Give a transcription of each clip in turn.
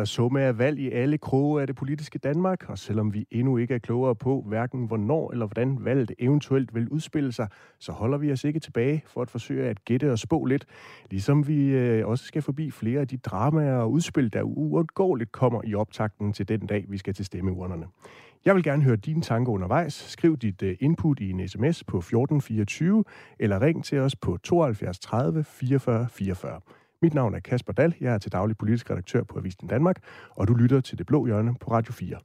der at summe af valg i alle kroge af det politiske Danmark, og selvom vi endnu ikke er klogere på, hverken hvornår eller hvordan valget eventuelt vil udspille sig, så holder vi os ikke tilbage for at forsøge at gætte og spå lidt, ligesom vi øh, også skal forbi flere af de dramaer og udspil, der uundgåeligt kommer i optakten til den dag, vi skal til stemmeurnerne. Jeg vil gerne høre dine tanker undervejs. Skriv dit øh, input i en sms på 1424, eller ring til os på 72 30 44 44. Mit navn er Kasper Dahl, jeg er til daglig politisk redaktør på Avisen Danmark, og du lytter til Det Blå Hjørne på Radio 4.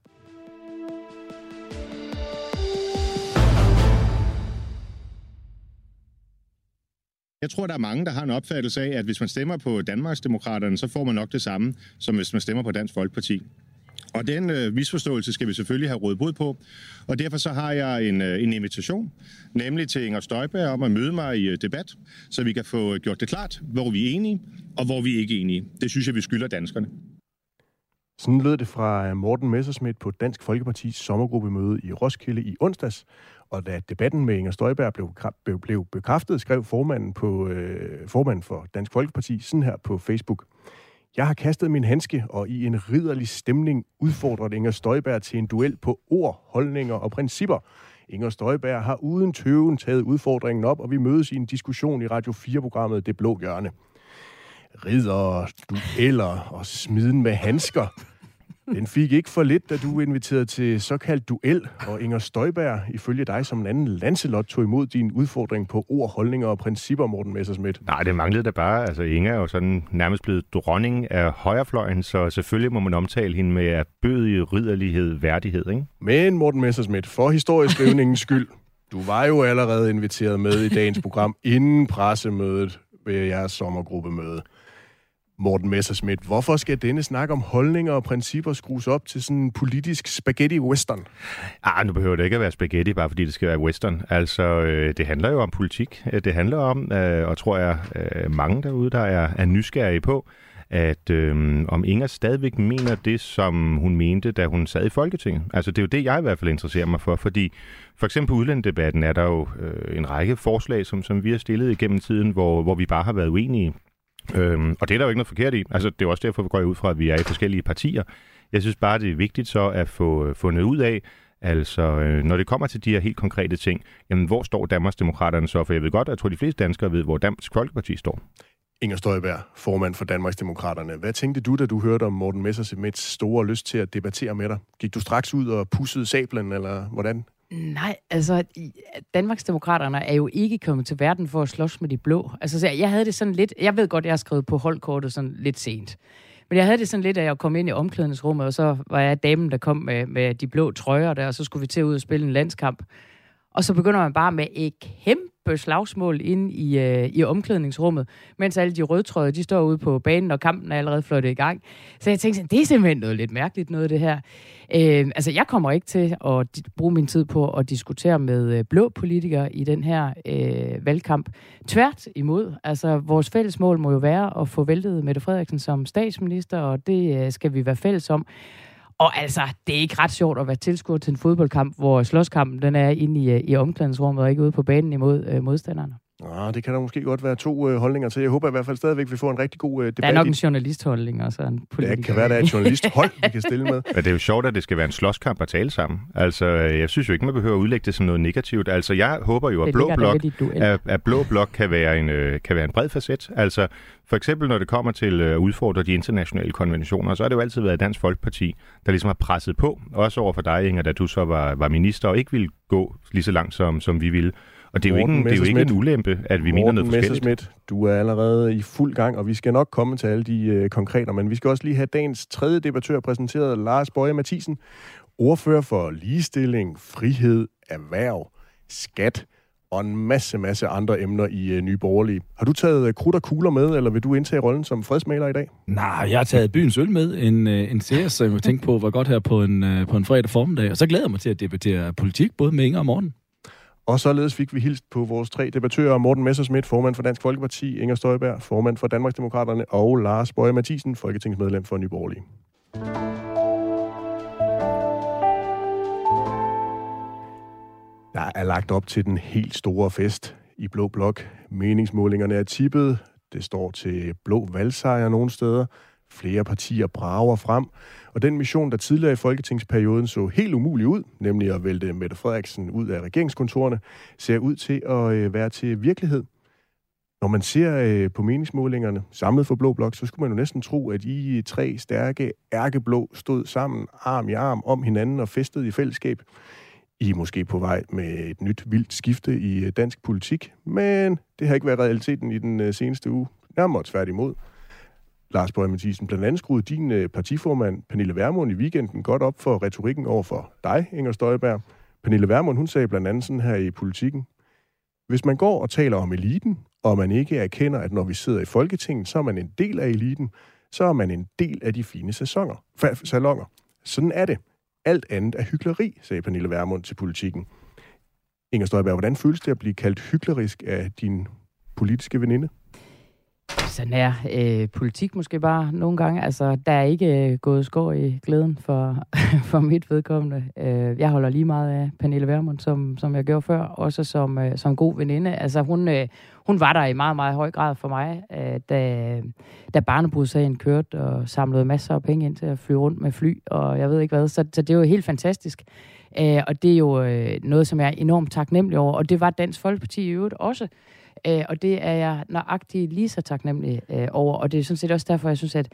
Jeg tror, der er mange, der har en opfattelse af, at hvis man stemmer på Danmarksdemokraterne, så får man nok det samme, som hvis man stemmer på Dansk Folkeparti. Og den øh, misforståelse skal vi selvfølgelig have rådet bod på. Og derfor så har jeg en, øh, en invitation, nemlig til Inger Støjberg om at møde mig i øh, debat, så vi kan få øh, gjort det klart, hvor vi er enige og hvor vi ikke er enige. Det synes jeg, vi skylder danskerne. Sådan lød det fra øh, Morten Messersmith på Dansk Folkepartis sommergruppemøde i Roskilde i onsdags. Og da debatten med Inger Støjberg blev, blev, blev bekræftet, skrev formanden, på, øh, formanden for Dansk Folkeparti sådan her på Facebook. Jeg har kastet min handske, og i en ridderlig stemning udfordrer Inger Støjberg til en duel på ord, holdninger og principper. Inger Støjberg har uden tøven taget udfordringen op, og vi mødes i en diskussion i Radio 4-programmet Det Blå Hjørne. Ridder, dueller og smiden med handsker. Den fik ikke for lidt, da du inviterede til såkaldt duel, og Inger Støjberg, ifølge dig som en anden Lancelot, tog imod din udfordring på ord, holdninger og principper, Morten Messersmith. Nej, det manglede da bare. Altså, Inger er jo sådan nærmest blevet dronning af højrefløjen, så selvfølgelig må man omtale hende med bødig ridderlighed, værdighed, ikke? Men Morten Messersmith, for historieskrivningens skyld, du var jo allerede inviteret med i dagens program inden pressemødet ved jeres sommergruppemøde. Morten Messerschmidt, hvorfor skal denne snak om holdninger og principper skrues op til sådan en politisk spaghetti-western? Ah, nu behøver det ikke at være spaghetti, bare fordi det skal være western. Altså, øh, det handler jo om politik. Øh, det handler om, øh, og tror jeg, øh, mange derude, der er, er nysgerrige på, at øh, om Inger stadigvæk mener det, som hun mente, da hun sad i Folketinget. Altså, det er jo det, jeg i hvert fald interesserer mig for, fordi for eksempel på udlændedebatten er der jo øh, en række forslag, som, som vi har stillet igennem tiden, hvor, hvor vi bare har været uenige. Øhm, og det er der jo ikke noget forkert i. Altså, det er også derfor, vi går ud fra, at vi er i forskellige partier. Jeg synes bare, det er vigtigt så at få øh, fundet ud af, altså øh, når det kommer til de her helt konkrete ting, jamen hvor står Danmarksdemokraterne så? For jeg ved godt, at jeg tror, de fleste danskere ved, hvor Dansk Folkeparti står. Inger Støjberg, formand for Danmarksdemokraterne. Hvad tænkte du, da du hørte om Morten Messersmiths store lyst til at debattere med dig? Gik du straks ud og pussede sablen, eller hvordan? Nej, altså, Danmarksdemokraterne er jo ikke kommet til verden for at slås med de blå. Altså, jeg havde det sådan lidt... Jeg ved godt, jeg har skrevet på holdkortet sådan lidt sent. Men jeg havde det sådan lidt, at jeg kom ind i omklædningsrummet, og så var jeg damen, der kom med, med de blå trøjer der, og så skulle vi til at ud og spille en landskamp. Og så begynder man bare med et kæmpe slagsmål ind i, øh, i omklædningsrummet, mens alle de rødtrøde, de står ude på banen, og kampen er allerede flottet i gang. Så jeg tænkte, det er simpelthen noget lidt mærkeligt noget, det her. Øh, altså, jeg kommer ikke til at bruge min tid på at diskutere med øh, blå politikere i den her øh, valgkamp. Tvært imod. Altså, vores fælles mål må jo være at få væltet Mette Frederiksen som statsminister, og det øh, skal vi være fælles om. Og altså, det er ikke ret sjovt at være tilskuer til en fodboldkamp, hvor slåskampen den er inde i, øh, i omklædningsrummet og ikke ude på banen imod øh, modstanderne. Ah, det kan der måske godt være to øh, holdninger til. Jeg håber i hvert fald stadigvæk, at vi får en rigtig god øh, debat. Der er nok en journalistholdning og så en politiker. Det kan være, der er et journalisthold, vi kan stille med. Men det er jo sjovt, at det skal være en slåskamp at tale sammen. Altså, jeg synes jo ikke, man behøver at udlægge det som noget negativt. Altså, jeg håber jo, at Blå Blok, at, at Blå Blok kan være en, øh, kan være en bred facet. Altså, for eksempel når det kommer til at udfordre de internationale konventioner, så har det jo altid været Dansk Folkeparti, der ligesom har presset på. Også over for dig, Inger, da du så var, var minister og ikke ville gå lige så langt, som, som vi ville. Og det er, jo ikke, en, det er jo ikke en ulempe, at vi mener noget forskelligt. du er allerede i fuld gang, og vi skal nok komme til alle de øh, konkrete, men vi skal også lige have dagens tredje debattør præsenteret, Lars Bøje Mathisen, ordfører for ligestilling, frihed, erhverv, skat og en masse, masse andre emner i øh, Nye Borgerlige. Har du taget øh, krudt og kugler med, eller vil du indtage rollen som fredsmaler i dag? Nej, jeg har taget byens øl med, en, øh, en serie, som jeg tænkte på var godt her på en, øh, på en fredag formiddag, og så glæder jeg mig til at debattere politik, både med Inger og Morten. Og således fik vi hilst på vores tre debattører, Morten Messersmith, formand for Dansk Folkeparti, Inger Støjberg, formand for Danmarksdemokraterne, og Lars Bøje Mathisen, folketingsmedlem for Nyborgerlige. Der er lagt op til den helt store fest i Blå Blok. Meningsmålingerne er tippet. Det står til blå valgsejr nogle steder. Flere partier brager frem, og den mission, der tidligere i folketingsperioden så helt umulig ud, nemlig at vælte Mette Frederiksen ud af regeringskontorene, ser ud til at øh, være til virkelighed. Når man ser øh, på meningsmålingerne samlet for Blå Blok, så skulle man jo næsten tro, at I tre stærke ærkeblå stod sammen arm i arm om hinanden og festede i fællesskab. I er måske på vej med et nyt vildt skifte i øh, dansk politik, men det har ikke været realiteten i den seneste uge. Nærmere tværtimod. Lars Bøge Mathisen, blandt andet skruede din øh, partiformand Pernille Vermund i weekenden godt op for retorikken over for dig, Inger Støjberg. Pernille Vermund, hun sagde blandt andet sådan her i politikken. Hvis man går og taler om eliten, og man ikke erkender, at når vi sidder i Folketinget, så er man en del af eliten, så er man en del af de fine sæsoner, salonger. Sådan er det. Alt andet er hykleri, sagde Pernille Vermund til politikken. Inger Støjberg, hvordan føles det at blive kaldt hyklerisk af din politiske veninde? Sådan er øh, politik måske bare nogle gange. Altså, der er ikke øh, gået skår i glæden for, for mit vedkommende. Øh, jeg holder lige meget af Pernille Vermund, som, som jeg gjorde før, også som, øh, som god veninde. Altså, hun, øh, hun var der i meget, meget høj grad for mig, øh, da, da barnebrudssagen kørte og samlede masser af penge ind til at flyve rundt med fly, og jeg ved ikke hvad. Så, så det var helt fantastisk. Øh, og det er jo øh, noget, som jeg er enormt taknemmelig over, og det var Dansk Folkeparti i øvrigt også. Øh, og det er jeg nøjagtigt lige så taknemmelig øh, over. Og det er sådan set også derfor, jeg synes, at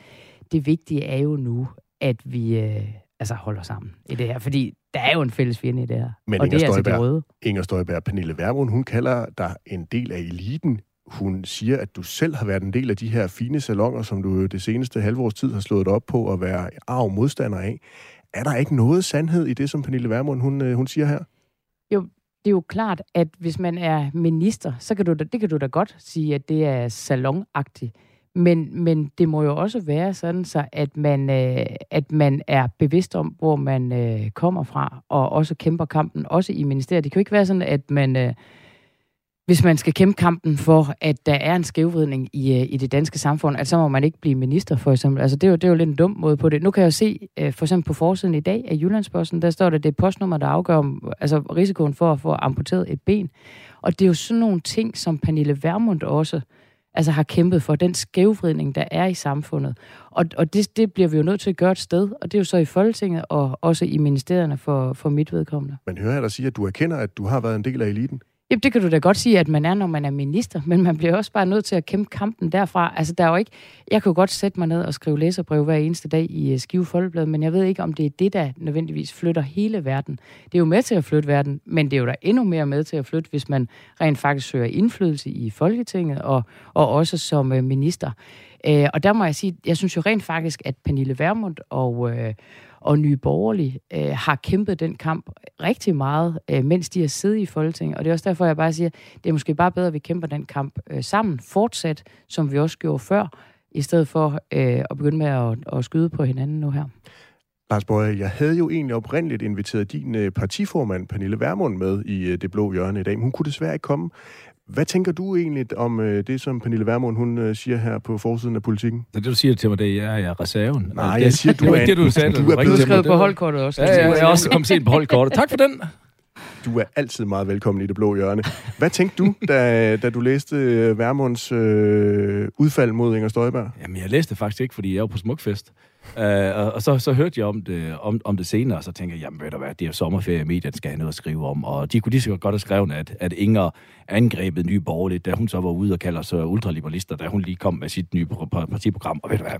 det vigtige er jo nu, at vi øh, altså holder sammen i det her. Fordi der er jo en fælles fjende i det her. Men og Inger det er altså Støjberg, de røde. Inger Støjberg, Pernille Vermund, hun kalder dig en del af eliten. Hun siger, at du selv har været en del af de her fine salonger, som du det seneste halve års tid har slået op på at være arv modstander af. Er der ikke noget sandhed i det, som Pernille Vermund hun, øh, hun siger her? Jo, det er jo klart, at hvis man er minister, så kan du da, det kan du da godt sige, at det er salonagtigt. Men, men det må jo også være sådan, så at man, øh, at man er bevidst om, hvor man øh, kommer fra, og også kæmper kampen, også i ministeriet. Det kan jo ikke være sådan, at man, øh, hvis man skal kæmpe kampen for, at der er en skævvridning i, øh, i det danske samfund, at så må man ikke blive minister, for eksempel. Altså, det er jo, det er jo lidt en dum måde på det. Nu kan jeg jo se, øh, for eksempel på forsiden i dag af Jyllandsposten, der står der, det er postnummer, der afgør om, altså, risikoen for at få amputeret et ben. Og det er jo sådan nogle ting, som Pernille Vermund også altså har kæmpet for, den skævvridning, der er i samfundet. Og, og det, det bliver vi jo nødt til at gøre et sted, og det er jo så i Folketinget og også i ministerierne for, for mit vedkommende. Men hører jeg dig sige, at du erkender, at du har været en del af eliten. Jamen, det kan du da godt sige, at man er, når man er minister, men man bliver også bare nødt til at kæmpe kampen derfra. Altså, der er jo ikke... Jeg kan jo godt sætte mig ned og skrive læserbrev hver eneste dag i øh, Skive Folkeblad, men jeg ved ikke, om det er det, der nødvendigvis flytter hele verden. Det er jo med til at flytte verden, men det er jo da endnu mere med til at flytte, hvis man rent faktisk søger indflydelse i Folketinget og, og også som øh, minister. Øh, og der må jeg sige, jeg synes jo rent faktisk, at Pernille Vermund og... Øh, og Nye Borgerlige øh, har kæmpet den kamp rigtig meget, øh, mens de har siddet i Folketinget. Og det er også derfor, jeg bare siger, det er måske bare bedre, at vi kæmper den kamp øh, sammen, fortsat, som vi også gjorde før, i stedet for øh, at begynde med at, at skyde på hinanden nu her. Lars Bøje, jeg havde jo egentlig oprindeligt inviteret din øh, partiformand, Pernille Vermund, med i øh, Det Blå Hjørne i dag, men hun kunne desværre ikke komme. Hvad tænker du egentlig om øh, det, som Pernille Vermund hun øh, siger her på forsiden af politikken? Så det, du siger til mig, det er, at jeg er reserven. Nej, det, jeg siger, du det er ikke det, du sagde. du da er blevet skrevet på holdkortet også. Ja, ja, jeg er også kommet sent på holdkortet. Tak for den. Du er altid meget velkommen i det blå hjørne. Hvad tænkte du, da, da du læste øh, Værmunds øh, udfald mod Inger Støjberg? Jamen, jeg læste faktisk ikke, fordi jeg var på Smukfest. Uh, og, og så, så hørte jeg om det, om, om det senere, og så tænkte jeg, jamen ved du hvad, det er jo sommerferie, medierne skal have noget at skrive om. Og de kunne lige så godt have skrevet, at, at Inger angrebet nye borgerligt, da hun så var ude og kalder sig ultraliberalister, da hun lige kom med sit nye partiprogram. Og ved du hvad,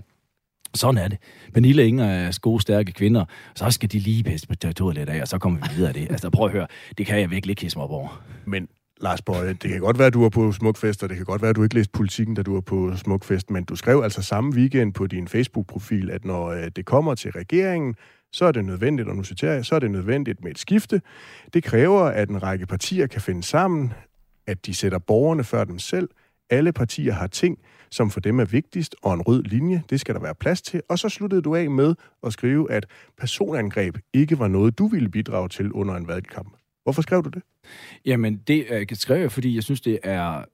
sådan er det. Pernille Inger er altså gode, stærke kvinder. Så skal de lige pisse på territoriet lidt af, og så kommer vi videre af det. Altså prøv at høre, det kan jeg virkelig ikke hisse mig op over. Men Lars Bøje, det kan godt være, at du var på Smukfest, og det kan godt være, at du ikke læste politikken, da du var på Smukfest, men du skrev altså samme weekend på din Facebook-profil, at når øh, det kommer til regeringen, så er det nødvendigt, og nu citerer jeg, så er det nødvendigt med et skifte. Det kræver, at en række partier kan finde sammen, at de sætter borgerne før dem selv. Alle partier har ting, som for dem er vigtigst, og en rød linje, det skal der være plads til. Og så sluttede du af med at skrive, at personangreb ikke var noget, du ville bidrage til under en valgkamp. Hvorfor skrev du det? Jamen, det øh, skrev jeg, fordi jeg synes, det er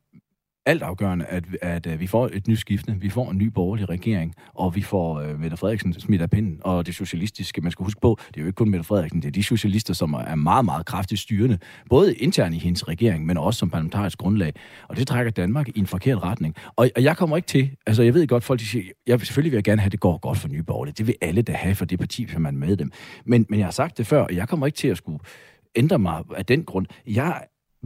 altafgørende, at, at, at vi får et nyt skifte, vi får en ny borgerlig regering, og vi får øh, Mette Frederiksen smidt af pinden, og det socialistiske, man skal huske på, det er jo ikke kun Mette Frederiksen, det er de socialister, som er meget, meget kraftigt styrende, både internt i hendes regering, men også som parlamentarisk grundlag, og det trækker Danmark i en forkert retning. Og, og jeg kommer ikke til, altså jeg ved godt, folk de siger, jeg selvfølgelig vil jeg gerne have, at det går godt for Nye Borgerlige, det vil alle da have for det parti, som man er med dem. Men, men jeg har sagt det før, og jeg kommer ikke til at skulle ændre mig af den grund. Jeg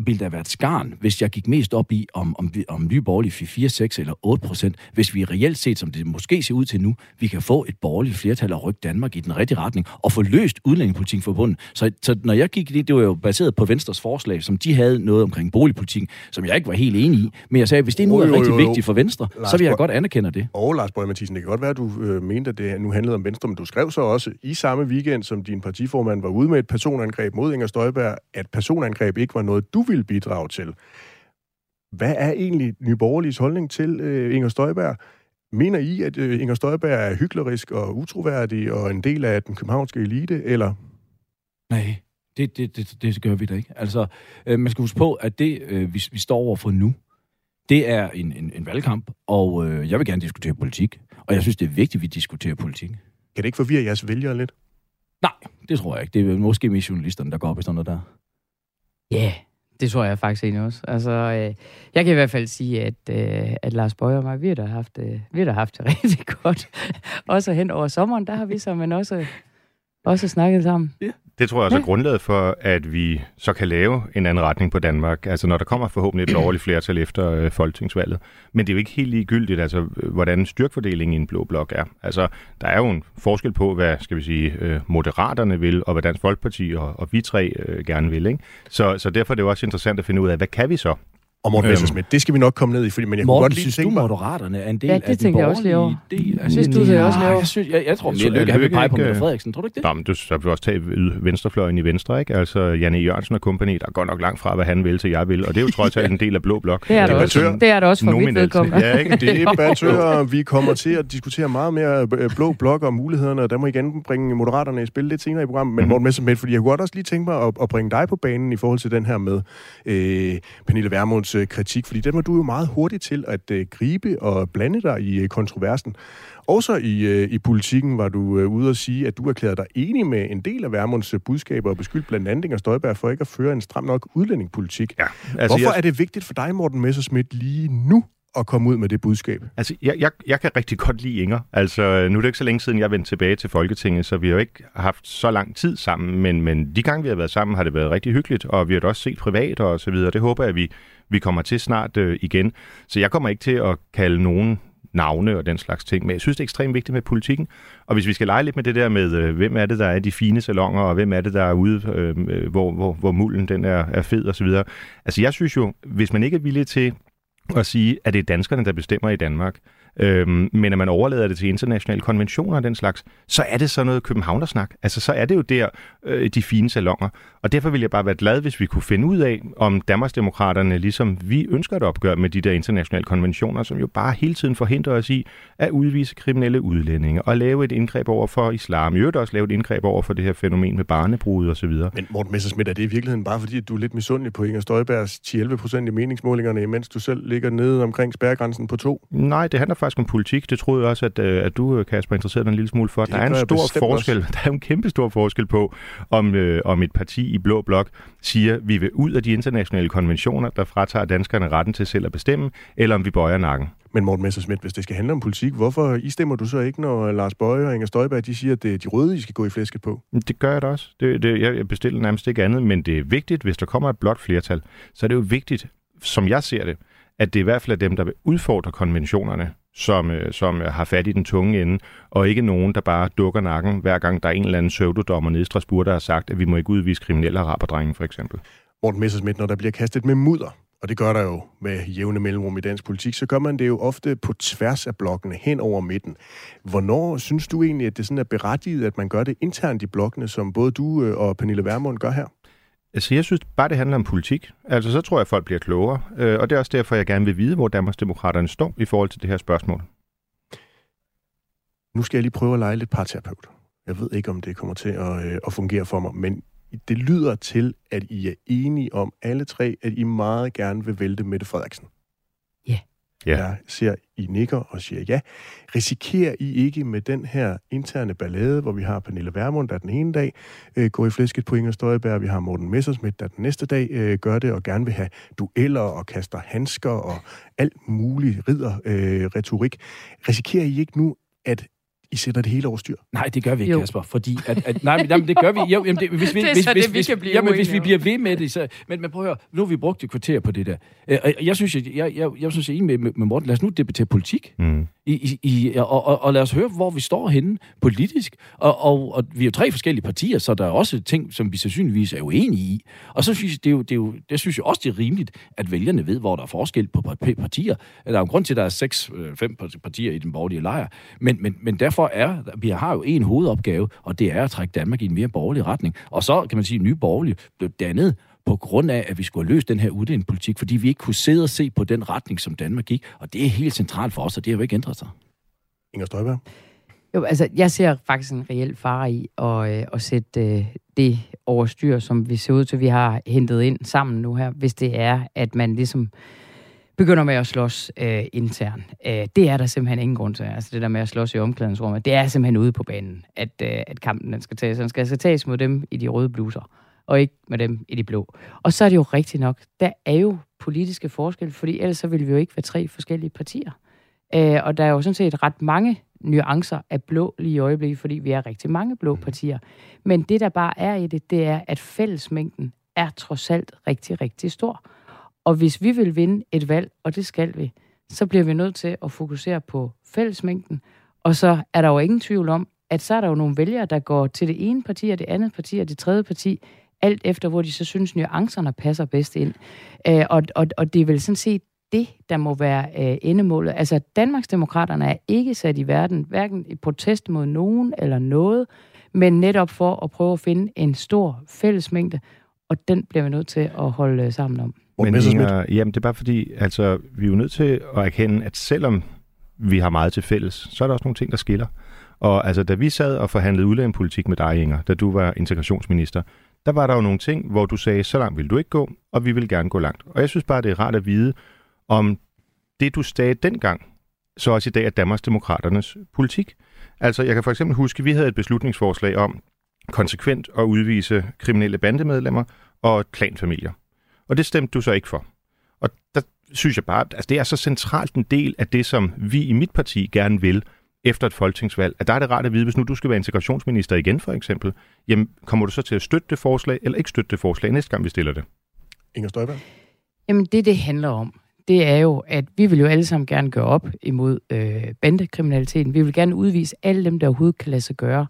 ville da være et skarn, hvis jeg gik mest op i, om, om, om nye borgerlige fik 4, 6 eller 8 procent, hvis vi reelt set, som det måske ser ud til nu, vi kan få et borgerligt flertal og rykke Danmark i den rigtige retning, og få løst udlændingepolitikken forbundet. Så, så når jeg gik det, det var jo baseret på Venstres forslag, som de havde noget omkring boligpolitikken, som jeg ikke var helt enig i, men jeg sagde, hvis det nu er rigtig vigtigt for Venstre, Lars så vil jeg godt anerkende det. Og Lars Borg Mathisen, det kan godt være, at du øh, mente, at det nu handlede om Venstre, men du skrev så også i samme weekend, som din partiformand var ude med et personangreb mod Inger Støjberg, at personangreb ikke var noget, du ville bidrage til. Hvad er egentlig Nyborgerliges holdning til øh, Inger Støjberg? Mener I, at øh, Inger Støjberg er hyklerisk og utroværdig og en del af den københavnske elite, eller? Nej, det, det, det, det gør vi da ikke. Altså, øh, man skal huske på, at det, øh, vi, vi står over for nu, det er en, en, en valgkamp, og øh, jeg vil gerne diskutere politik. Og jeg synes, det er vigtigt, at vi diskuterer politik. Kan det ikke forvirre jeres vælgere lidt? Nej, det tror jeg ikke. Det er måske mest journalisterne, der går op i sådan noget der. Ja, yeah. Det tror jeg faktisk egentlig også. Altså, øh, jeg kan i hvert fald sige, at, øh, at Lars Bøger og mig, vi har da haft, øh, vi har da haft det rigtig godt. også hen over sommeren, der har vi så, men også, også snakket sammen. Ja. Det tror jeg også er grundlaget for, at vi så kan lave en anden retning på Danmark. Altså når der kommer forhåbentlig et lovligt flertal efter øh, folketingsvalget. Men det er jo ikke helt ligegyldigt, altså hvordan styrkfordelingen i en blå blok er. Altså der er jo en forskel på, hvad skal vi sige, øh, moderaterne vil, og hvad Dansk Folkeparti og, og vi tre øh, gerne vil. Ikke? Så, så derfor er det jo også interessant at finde ud af, hvad kan vi så? Og Morten øhm, Messersmith, det skal vi nok komme ned i, fordi, men jeg Morten, kunne godt lige synes tænke du, Moderaterne er en del ja, det af den jeg også lige over. del? Altså, synes du det også lige over? Jeg, synes, jeg, jeg tror, at Lykke, han vil pege på Mette Frederiksen. Tror du ikke det? Nå, men du så vil også tage venstrefløjen i Venstre, ikke? Altså, Janne Jørgensen og kompagni, der går nok langt fra, hvad han vil til jeg vil, og det er jo trods alt en del af Blå Blok. Det er det også, det er det også for mit vedkommende. Ja, ikke? Det er debattører. Vi kommer til at diskutere meget mere øh, Blå Blok og mulighederne, og der må igen bringe Moderaterne i spil lidt senere i programmet. Men mhm. Morten Messersmith, fordi jeg kunne godt også lige tænke mig at, at bringe dig på banen i forhold til den her med øh, Pernille Vermunds øh, kritik, fordi den var du jo meget hurtigt hurtig til at øh, gribe og blande dig i øh, kontroversen. Også i, i politikken var du ude at sige, at du erklærede dig enig med en del af Værmunds budskaber og beskyldt blandt andet Støjberg for ikke at føre en stram nok udlændingepolitik. Ja, altså Hvorfor jeg... er det vigtigt for dig, Morten Messersmith, lige nu at komme ud med det budskab? Altså, jeg, jeg, jeg kan rigtig godt lide Inger. Altså, nu er det ikke så længe siden, jeg vendte tilbage til Folketinget, så vi har jo ikke haft så lang tid sammen, men, men de gange, vi har været sammen, har det været rigtig hyggeligt, og vi har det også set privat og så videre. Det håber jeg, vi, vi kommer til snart øh, igen. Så jeg kommer ikke til at kalde nogen navne og den slags ting. Men jeg synes, det er ekstremt vigtigt med politikken. Og hvis vi skal lege lidt med det der med, øh, hvem er det, der er de fine salonger, og hvem er det, der er ude, øh, øh hvor, hvor, hvor mulden den er, er fed osv. Altså jeg synes jo, hvis man ikke er villig til at sige, at det er danskerne, der bestemmer i Danmark, Øhm, men at man overlader det til internationale konventioner og den slags, så er det så noget københavnersnak. Altså, så er det jo der, øh, de fine salonger. Og derfor vil jeg bare være glad, hvis vi kunne finde ud af, om Danmarksdemokraterne, ligesom vi ønsker at opgøre med de der internationale konventioner, som jo bare hele tiden forhindrer os i at udvise kriminelle udlændinge og lave et indgreb over for islam. I øvrigt også lave et indgreb over for det her fænomen med barnebrud og så videre. Men Morten Messersmith, er det i virkeligheden bare fordi, at du er lidt misundelig på Inger Støjbergs 10-11 procent i meningsmålingerne, mens du selv ligger nede omkring spærregrænsen på to? Nej, det handler faktisk om politik. Det troede jeg også, at, øh, at du, Kasper, interesseret en lille smule for. Det der er en stor forskel. Også. Der er en kæmpe stor forskel på, om, øh, om et parti i Blå Blok siger, vi vil ud af de internationale konventioner, der fratager danskerne retten til selv at bestemme, eller om vi bøjer nakken. Men Morten Messersmith, hvis det skal handle om politik, hvorfor I stemmer du så ikke, når Lars Bøge og Inger Støjberg de siger, at det er de røde, I skal gå i flæsket på? Det gør jeg da også. Det, det, jeg bestiller nærmest ikke andet, men det er vigtigt, hvis der kommer et blot flertal, så er det jo vigtigt, som jeg ser det, at det i hvert fald er dem, der vil udfordre konventionerne, som, øh, som øh, har fat i den tunge ende, og ikke nogen, der bare dukker nakken, hver gang der er en eller anden søvdodommer nede i Strasbourg, der har sagt, at vi må ikke udvise kriminelle araberdrenge, for eksempel. Morten Messersmith, når der bliver kastet med mudder, og det gør der jo med jævne mellemrum i dansk politik, så gør man det jo ofte på tværs af blokkene, hen over midten. Hvornår synes du egentlig, at det sådan er berettiget, at man gør det internt i blokkene, som både du øh, og Pernille Vermund gør her? Altså, jeg synes bare, det handler om politik. Altså, så tror jeg, at folk bliver klogere. Øh, og det er også derfor, jeg gerne vil vide, hvor Danmarksdemokraterne står i forhold til det her spørgsmål. Nu skal jeg lige prøve at lege lidt parterapeut. Jeg ved ikke, om det kommer til at, øh, at fungere for mig, men det lyder til, at I er enige om alle tre, at I meget gerne vil vælte Mette Frederiksen. Ja. Jeg ser, I nikker og siger ja. Risikerer I ikke med den her interne ballade, hvor vi har Pernille Vermund, der den ene dag øh, går i flæsket på Inger Støjberg, vi har Morten Messersmith, der den næste dag øh, gør det og gerne vil have dueller og kaster handsker og alt muligt ridder øh, retorik. Risikerer I ikke nu, at i sætter det hele over styr? Nej, det gør vi ikke, Jo. Kasper. Fordi at, at, nej, men, jamen, det gør vi. Jo, jamen, det, hvis, vi, Det er hvis, så hvis, det, vi hvis, kan blive jamen, hvis vi bliver ved med det, så... Men, men prøv at høre, nu har vi brugt et kvarter på det der. Øh, og jeg synes, jeg, jeg, jeg, jeg synes, jeg er enig med, med, Morten. Lad os nu debattere politik. Mm. I, i, og, og, og lad os høre, hvor vi står henne politisk. Og, og, og vi er jo tre forskellige partier, så der er også ting, som vi sandsynligvis er uenige i. Og så synes jeg, det er jo, det er jo, det synes jeg også, det er rimeligt, at vælgerne ved, hvor der er forskel på par- partier. Der er jo en grund til, at der er seks, øh, fem partier i den borgerlige lejr. Men, men, men derfor er, vi har jo en hovedopgave, og det er at trække Danmark i en mere borgerlig retning. Og så kan man sige, at nye borgerlige blev dannet på grund af, at vi skulle have løst den her udlændingepolitik, fordi vi ikke kunne sidde og se på den retning, som Danmark gik. Og det er helt centralt for os, og det har jo ikke ændret sig. Inger Støjberg? Jo, altså, jeg ser faktisk en reel fare i at, øh, at sætte øh, det overstyr, som vi ser ud til, vi har hentet ind sammen nu her, hvis det er, at man ligesom begynder med at slås øh, internt. Øh, det er der simpelthen ingen grund til. Altså det der med at slås i omklædningsrummet, det er simpelthen ude på banen, at, øh, at kampen den skal tages. Den skal altså tages mod dem i de røde bluser, og ikke med dem i de blå. Og så er det jo rigtigt nok, der er jo politiske forskelle, fordi ellers så ville vi jo ikke være tre forskellige partier. Øh, og der er jo sådan set ret mange nuancer af blå lige i øjeblikket, fordi vi er rigtig mange blå partier. Men det, der bare er i det, det er, at fællesmængden er trods alt rigtig, rigtig stor. Og hvis vi vil vinde et valg, og det skal vi, så bliver vi nødt til at fokusere på fællesmængden. Og så er der jo ingen tvivl om, at så er der jo nogle vælgere, der går til det ene parti, og det andet parti, og det tredje parti, alt efter, hvor de så synes, nuancerne passer bedst ind. Øh, og, og, og det er vel sådan set det, der må være øh, endemålet. Altså, Danmarksdemokraterne er ikke sat i verden, hverken i protest mod nogen eller noget, men netop for at prøve at finde en stor fællesmængde, og den bliver vi nødt til at holde øh, sammen om. Men? Inger, jamen, det er bare fordi, altså, vi er jo nødt til at erkende, at selvom vi har meget til fælles, så er der også nogle ting, der skiller. Og altså, da vi sad og forhandlede udlændingepolitik med dig, Inger, da du var integrationsminister, der var der jo nogle ting, hvor du sagde, så langt vil du ikke gå, og vi vil gerne gå langt. Og jeg synes bare, det er rart at vide, om det, du sagde dengang, så også i dag er Danmarksdemokraternes politik. Altså, jeg kan for eksempel huske, at vi havde et beslutningsforslag om konsekvent at udvise kriminelle bandemedlemmer og klanfamilier. Og det stemte du så ikke for. Og der synes jeg bare, at altså, det er så centralt en del af det, som vi i mit parti gerne vil efter et folketingsvalg, at der er det rart at vide, hvis nu du skal være integrationsminister igen for eksempel, jamen kommer du så til at støtte det forslag, eller ikke støtte det forslag næste gang, vi stiller det? Inger Støjberg? Jamen, det det handler om, det er jo, at vi vil jo alle sammen gerne gøre op imod øh, bandekriminaliteten. Vi vil gerne udvise alle dem, der overhovedet kan lade sig gøre.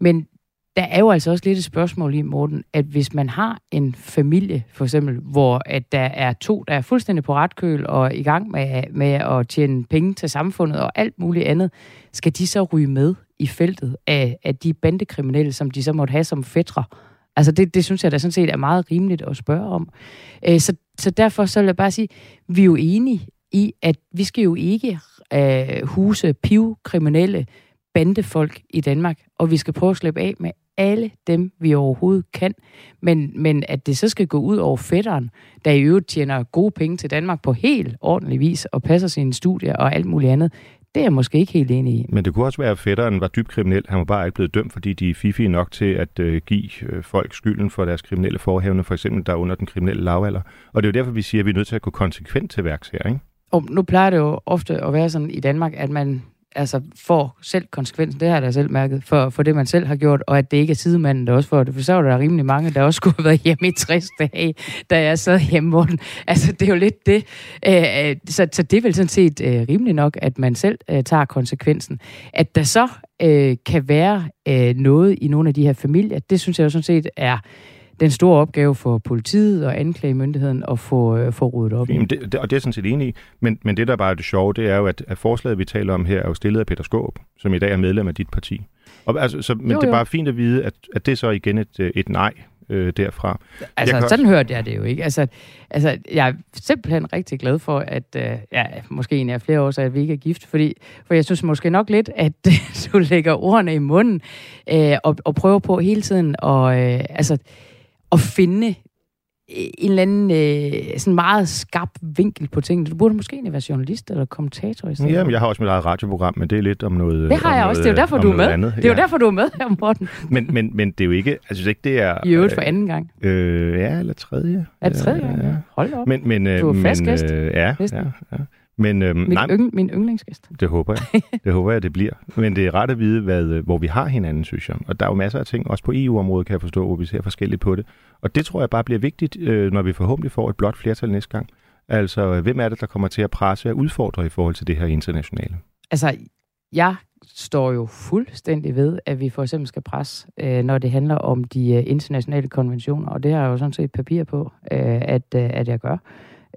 Men der er jo altså også lidt et spørgsmål i, Morten, at hvis man har en familie, for eksempel, hvor at der er to, der er fuldstændig på ret køl og i gang med, med at tjene penge til samfundet og alt muligt andet, skal de så ryge med i feltet af, af de bandekriminelle, som de så måtte have som fætre? Altså det, det synes jeg da sådan set er meget rimeligt at spørge om. Øh, så, så derfor så vil jeg bare sige, vi er jo enige i, at vi skal jo ikke øh, huse pivkriminelle bandefolk i Danmark, og vi skal prøve at slippe af med alle dem, vi overhovedet kan. Men, men at det så skal gå ud over fætteren, der i øvrigt tjener gode penge til Danmark på helt ordentlig vis, og passer sine studier og alt muligt andet, det er jeg måske ikke helt enig i. Men det kunne også være, at fætteren var dybt kriminel. Han var bare ikke blevet dømt, fordi de er fifige nok til at øh, give øh, folk skylden for deres kriminelle forhævne, for eksempel der er under den kriminelle lavalder. Og det er jo derfor, vi siger, at vi er nødt til at gå konsekvent til værks her, ikke? Og nu plejer det jo ofte at være sådan i Danmark, at man altså får selv konsekvensen, det har jeg da selv mærket, for, for det, man selv har gjort, og at det ikke er sidemanden, der også får det. For så var der rimelig mange, der også skulle have været hjemme i 60 dage, da jeg sad hjemme, Morten. Altså, det er jo lidt det. Øh, øh, så, så det er vel sådan set øh, rimeligt nok, at man selv øh, tager konsekvensen. At der så øh, kan være øh, noget i nogle af de her familier, det synes jeg jo sådan set er den store opgave for politiet og anklagemyndigheden at få, øh, få ryddet op. Jamen, det, det, og det er jeg sådan set enig i. Men, men det, der bare er det sjove, det er jo, at, at forslaget, vi taler om her, er jo stillet af Peter Skåb, som i dag er medlem af dit parti. Og, altså, så, men Jo, det er jo. bare fint at vide, at, at det er så igen et, øh, et nej øh, derfra. Altså, kan sådan hørte jeg det jo ikke. Altså, altså, jeg er simpelthen rigtig glad for, at øh, ja, måske en af flere år, så at vi ikke er gift, fordi for jeg synes måske nok lidt, at du lægger ordene i munden øh, og, og prøver på hele tiden at, øh, altså, at finde en eller anden øh, sådan meget skarp vinkel på tingene. Du burde måske egentlig være journalist eller kommentator i stedet. Jamen, jeg har også mit eget radioprogram, men det er lidt om noget Det har jeg noget, også. Det er jo derfor, du er med. Andet. Det er jo derfor, du er med her, Morten. Men, men, men det er jo ikke... Altså, ikke, det er... I øvrigt for anden gang. Øh, ja, eller tredje. Er det tredje gang? Ja, ja. Hold op. Men, men, øh, Du er men, fast gæst, Øh, ja, ja, ja. Men øh, min, nej, yng, min yndlingsgæst. det håber jeg. Det håber jeg, det bliver. Men det er ret at vide, hvad, øh, hvor vi har hinanden, synes jeg. Og der er jo masser af ting, også på EU-området kan jeg forstå, hvor vi ser forskelligt på det. Og det tror jeg bare bliver vigtigt, øh, når vi forhåbentlig får et blot flertal næste gang. Altså, øh, hvem er det, der kommer til at presse og udfordre i forhold til det her internationale? Altså, jeg står jo fuldstændig ved, at vi for eksempel skal presse, øh, når det handler om de øh, internationale konventioner, og det har jeg jo sådan set papir på, øh, at, øh, at jeg gør,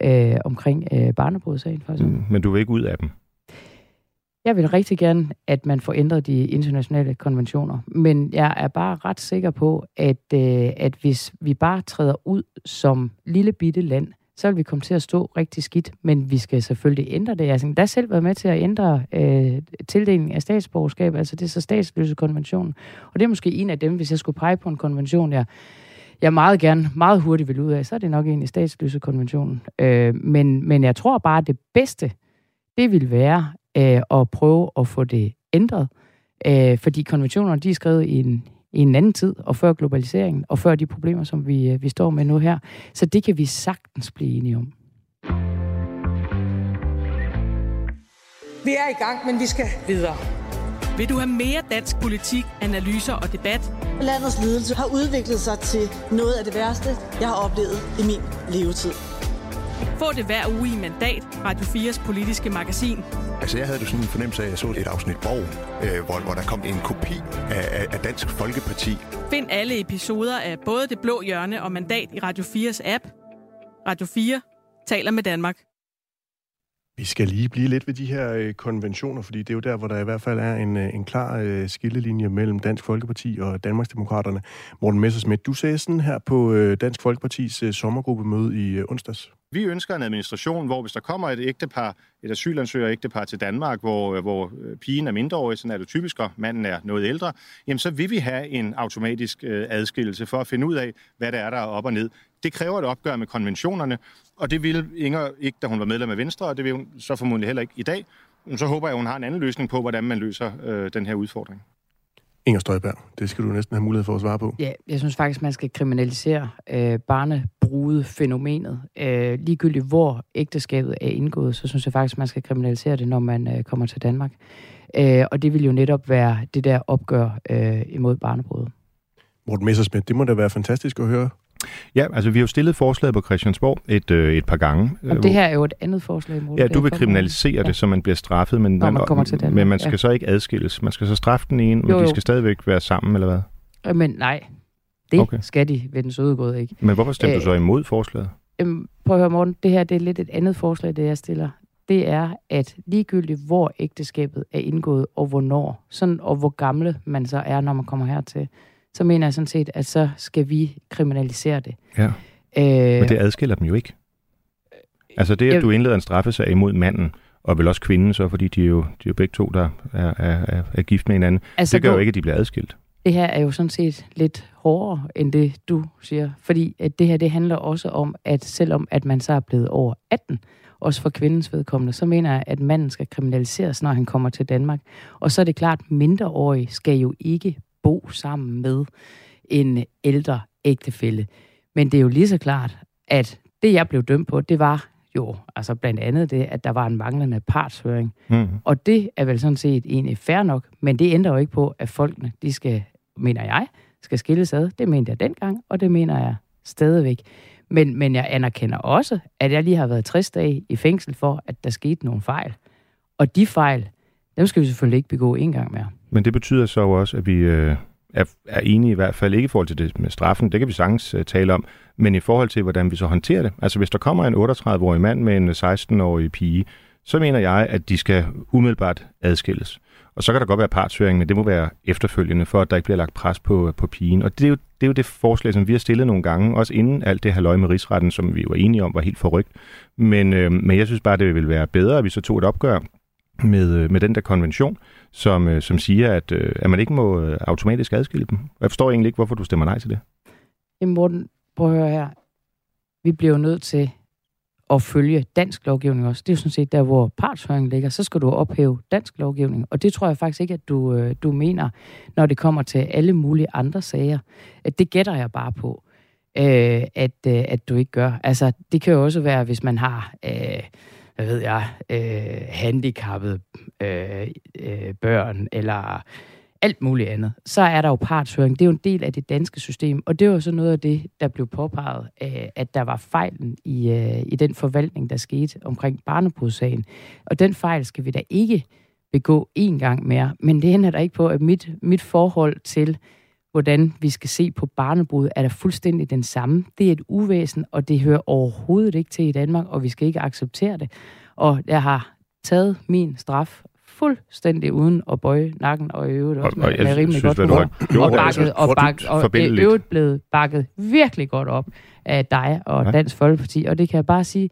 øh, omkring øh, barnebrudssagen for eksempel. Mm, Men du vil ikke ud af dem. Jeg vil rigtig gerne, at man får ændret de internationale konventioner, men jeg er bare ret sikker på, at, øh, at hvis vi bare træder ud som lille bitte land, så vil vi komme til at stå rigtig skidt, men vi skal selvfølgelig ændre det. Der har selv været med til at ændre øh, tildelingen af statsborgerskab, altså det er så statsløse konventionen. Og det er måske en af dem, hvis jeg skulle pege på en konvention, jeg, jeg meget gerne, meget hurtigt vil ud af, så er det nok egentlig i. Øh, men, men jeg tror bare, at det bedste, det vil være øh, at prøve at få det ændret. Øh, fordi konventionerne, de er skrevet i en, i en anden tid, og før globaliseringen, og før de problemer, som vi, øh, vi står med nu her. Så det kan vi sagtens blive enige om. Vi er i gang, men vi skal videre. Vil du have mere dansk politik, analyser og debat? Landets ledelse har udviklet sig til noget af det værste, jeg har oplevet i min levetid. Få det hver uge i Mandat, Radio 4's politiske magasin. Altså, jeg havde jo sådan en fornemmelse af, at jeg så et afsnit Borg, øh, hvor, hvor der kom en kopi af, af, af Dansk Folkeparti. Find alle episoder af både Det Blå Hjørne og Mandat i Radio 4's app. Radio 4 taler med Danmark. Vi skal lige blive lidt ved de her øh, konventioner, fordi det er jo der, hvor der i hvert fald er en, øh, en klar øh, skillelinje mellem Dansk Folkeparti og Danmarksdemokraterne. Morten Messersmith, du sagde sådan her på øh, Dansk Folkepartis øh, sommergruppemøde i øh, onsdags. Vi ønsker en administration, hvor hvis der kommer et ægtepar, et asylansøger ægtepar til Danmark, hvor, hvor øh, pigen er mindreårig, sådan er det typisk, og manden er noget ældre, jamen så vil vi have en automatisk øh, adskillelse for at finde ud af, hvad der er, der er op og ned. Det kræver et opgør med konventionerne, og det ville Inger ikke, da hun var medlem af Venstre, og det vil hun så formodentlig heller ikke i dag. Så håber jeg, at hun har en anden løsning på, hvordan man løser øh, den her udfordring. Inger Støjberg, det skal du næsten have mulighed for at svare på. Ja, jeg synes faktisk, man skal kriminalisere øh, barnebrude-fænomenet. Øh, ligegyldigt hvor ægteskabet er indgået, så synes jeg faktisk, man skal kriminalisere det, når man øh, kommer til Danmark. Øh, og det vil jo netop være det der opgør øh, imod barnebrude. Morten Messersmith, det må da være fantastisk at høre. Ja, altså vi har jo stillet forslaget på Christiansborg et, øh, et par gange. Og det her er jo et andet forslag, Morten. Ja, du vil kriminalisere Ja. det, så man bliver straffet, men, Når man kommer til Danmark, men man skal ja. så ikke adskilles. Man skal så straffe den ene, men Jo, de jo. skal stadigvæk være sammen, eller hvad? Øh, Men nej, det Okay. skal de ved den søde ikke. Men hvorfor stemte Øh, du så imod forslaget? Øhm, prøv at høre, Morten, det her det er lidt et andet forslag, det jeg stiller. Det er, at ligegyldigt hvor ægteskabet er indgået, og hvornår, sådan, og hvor gamle man så er, når man kommer hertil, så mener jeg sådan set, at så skal vi kriminalisere det. Ja. Øh, Men det adskiller dem jo ikke. Altså det, at jeg- du indleder en straffesag imod manden, og vel også kvinden så, fordi de er jo, de er jo begge to, der er, er, er, er gift med hinanden, altså, det gør jo ikke, at de bliver adskilt. Det her er jo sådan set lidt hårdere end det, du siger. Fordi at det her, det handler også om, at selvom at man så er blevet over 18, også for kvindens vedkommende, så mener jeg, at manden skal kriminaliseres, når han kommer til Danmark. Og så er det klart, at mindreårige skal jo ikke bo sammen med en ældre ægtefælle. Men det er jo lige så klart, at det, jeg blev dømt på, det var jo altså blandt andet det, at der var en manglende partshøring. Mm. Og det er vel sådan set egentlig fair nok, men det ændrer jo ikke på, at folkene, de skal, mener jeg, skal skilles ad. Det mente jeg dengang, og det mener jeg stadigvæk. Men, men jeg anerkender også, at jeg lige har været 60 dage i fængsel for, at der skete nogle fejl. Og de fejl, dem skal vi selvfølgelig ikke begå en gang mere. Men det betyder så også, at vi øh, er, er enige i hvert fald ikke i forhold til det med straffen, det kan vi sagtens øh, tale om, men i forhold til, hvordan vi så håndterer det. Altså hvis der kommer en 38-årig mand med en øh, 16-årig pige, så mener jeg, at de skal umiddelbart adskilles. Og så kan der godt være partshøring, men det må være efterfølgende, for at der ikke bliver lagt pres på, øh, på pigen. Og det er, jo, det er jo det forslag, som vi har stillet nogle gange, også inden alt det halløj med rigsretten, som vi var enige om, var helt forrygt. Men, øh, men jeg synes bare, det ville være bedre, at vi så tog et opgør med, øh, med den der konvention, som, øh, som siger, at, øh, at man ikke må automatisk adskille dem. Jeg forstår egentlig ikke, hvorfor du stemmer nej til det. Jamen Morten, prøv at høre her. vi bliver nødt til at følge dansk lovgivning også. Det er jo sådan set der, hvor partshøringen ligger. Så skal du ophæve dansk lovgivning. Og det tror jeg faktisk ikke, at du, du mener, når det kommer til alle mulige andre sager. At det gætter jeg bare på, øh, at, at du ikke gør. Altså, det kan jo også være, hvis man har... Øh, hvad ved jeg, øh, handicappede øh, øh, børn, eller alt muligt andet, så er der jo partshøring. Det er jo en del af det danske system, og det var så noget af det, der blev påpeget, øh, at der var fejlen i, øh, i den forvaltning, der skete omkring barnebrudssagen. Og den fejl skal vi da ikke begå én gang mere. Men det hænder der ikke på, at mit, mit forhold til, hvordan vi skal se på barnebrud, er der fuldstændig den samme. Det er et uvæsen, og det hører overhovedet ikke til i Danmark, og vi skal ikke acceptere det. Og jeg har taget min straf fuldstændig uden at bøje nakken og i øvrigt også Og- og med, jeg med rimelig synes, godt gjort, og altså, bakket, og, hvor du bakket, og i øvrigt blevet bakket virkelig godt op af dig og. Dansk Folkeparti. Og det kan jeg bare sige,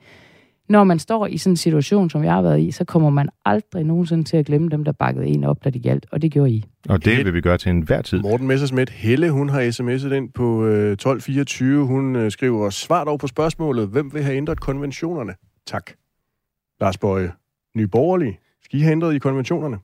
når man står i sådan en situation, som jeg har været i, så kommer man aldrig nogensinde til at glemme dem, der bakkede en op, da det galt. Og det gjorde I. Og det vil vi gøre til enhver tid. Morten Messersmith, Helle, hun har sms'et ind på øh, 1224. Hun øh, skriver, svar dog på spørgsmålet, hvem vil have ændret konventionerne? Tak. Lars Bøje, Nye Borgerlige, skal I have ændret i konventionerne?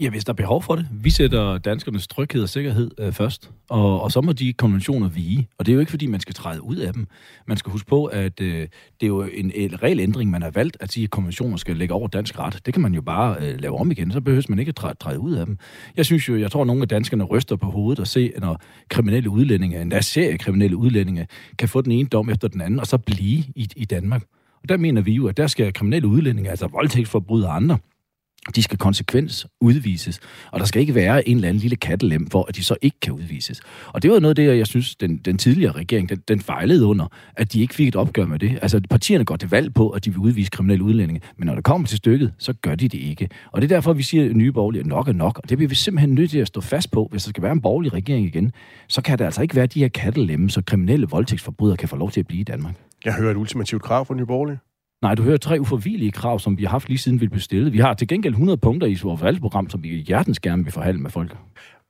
Ja, hvis der er behov for det. Vi sætter danskernes tryghed og sikkerhed øh, først, og, og så må de konventioner vige. Og det er jo ikke, fordi man skal træde ud af dem. Man skal huske på, at øh, det er jo en, en regelændring, man har valgt, at de konventioner skal lægge over dansk ret. Det kan man jo bare øh, lave om igen, så behøver man ikke at træde, træde ud af dem. Jeg synes jo, jeg tror, at nogle af danskerne ryster på hovedet og se, når kriminelle udlændinge, endda serie kriminelle udlændinge, kan få den ene dom efter den anden, og så blive i, i Danmark. Og der mener vi jo, at der skal kriminelle udlændinge, altså voldtægtsforbrydere og andre, de skal konsekvens udvises, og der skal ikke være en eller anden lille kattelem for, at de så ikke kan udvises. Og det var noget af det, jeg synes, den, den tidligere regering, den, den fejlede under, at de ikke fik et opgør med det. Altså, partierne går til valg på, at de vil udvise kriminelle udlændinge, men når det kommer til stykket, så gør de det ikke. Og det er derfor, vi siger, at nye borgerlige nok er nok, og det bliver vi simpelthen nødt til at stå fast på. Hvis der skal være en borgerlig regering igen, så kan der altså ikke være de her kattelemme, så kriminelle voldtægtsforbrydere kan få lov til at blive i Danmark. Jeg hører et ultimativt krav fra Nye Borgerlige. Nej, du hører tre uforvillige krav, som vi har haft lige siden vi blev stillet. Vi har til gengæld 100 punkter i vores valgprogram, som vi hjertens gerne vil forhandle med folk.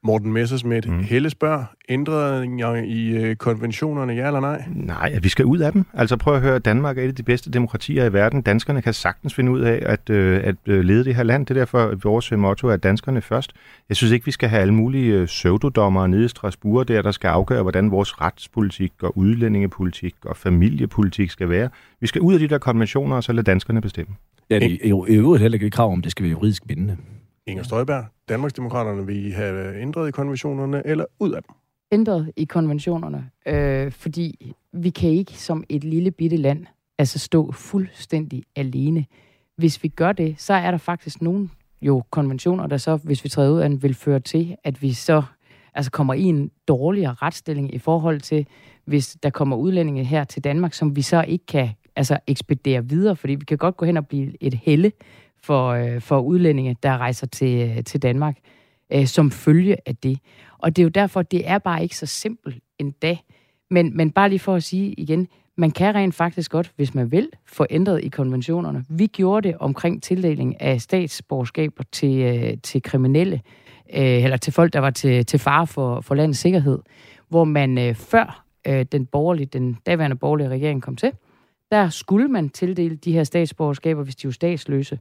Morten Messersmith, Mm. Helle spørger, ændringer i øh, konventionerne, ja eller nej? Nej, at vi skal ud af dem. Altså prøv at høre, Danmark er et af de bedste demokratier i verden. Danskerne kan sagtens finde ud af at, øh, at øh, lede det her land. Det er derfor, at vores øh, motto er danskerne først. Jeg synes ikke, vi skal have alle mulige øh, pseudodommer nede i Strasbourg der, der skal afgøre, hvordan vores retspolitik og udlændingepolitik og familiepolitik skal være. Vi skal ud af de der konventioner, og så lade danskerne bestemme. Ja, det er jo i øvrigt heller ikke et krav om, det skal være juridisk bindende. Inger Støjberg, Danmarksdemokraterne, vil I have ændret i konventionerne eller ud af dem? ændret i konventionerne, øh, fordi vi kan ikke som et lille bitte land altså stå fuldstændig alene. Hvis vi gør det, så er der faktisk nogle jo konventioner, der så, hvis vi træder ud af den, vil føre til, at vi så altså kommer i en dårligere retsstilling i forhold til, hvis der kommer udlændinge her til Danmark, som vi så ikke kan altså ekspedere videre, fordi vi kan godt gå hen og blive et helle for, øh, for udlændinge, der rejser til, øh, til Danmark øh, som følge af det. Og det er jo derfor, det er bare ikke så simpelt endda. Men, men bare lige for at sige igen, man kan rent faktisk godt, hvis man vil, få ændret i konventionerne. Vi gjorde det omkring tildeling af statsborgerskaber til, øh, til kriminelle, øh, eller til folk, der var til, til fare for, for landets sikkerhed, hvor man øh, før øh, den, borgerlige, den daværende borgerlige regering kom til, der skulle man tildele de her statsborgerskaber, hvis de var statsløse.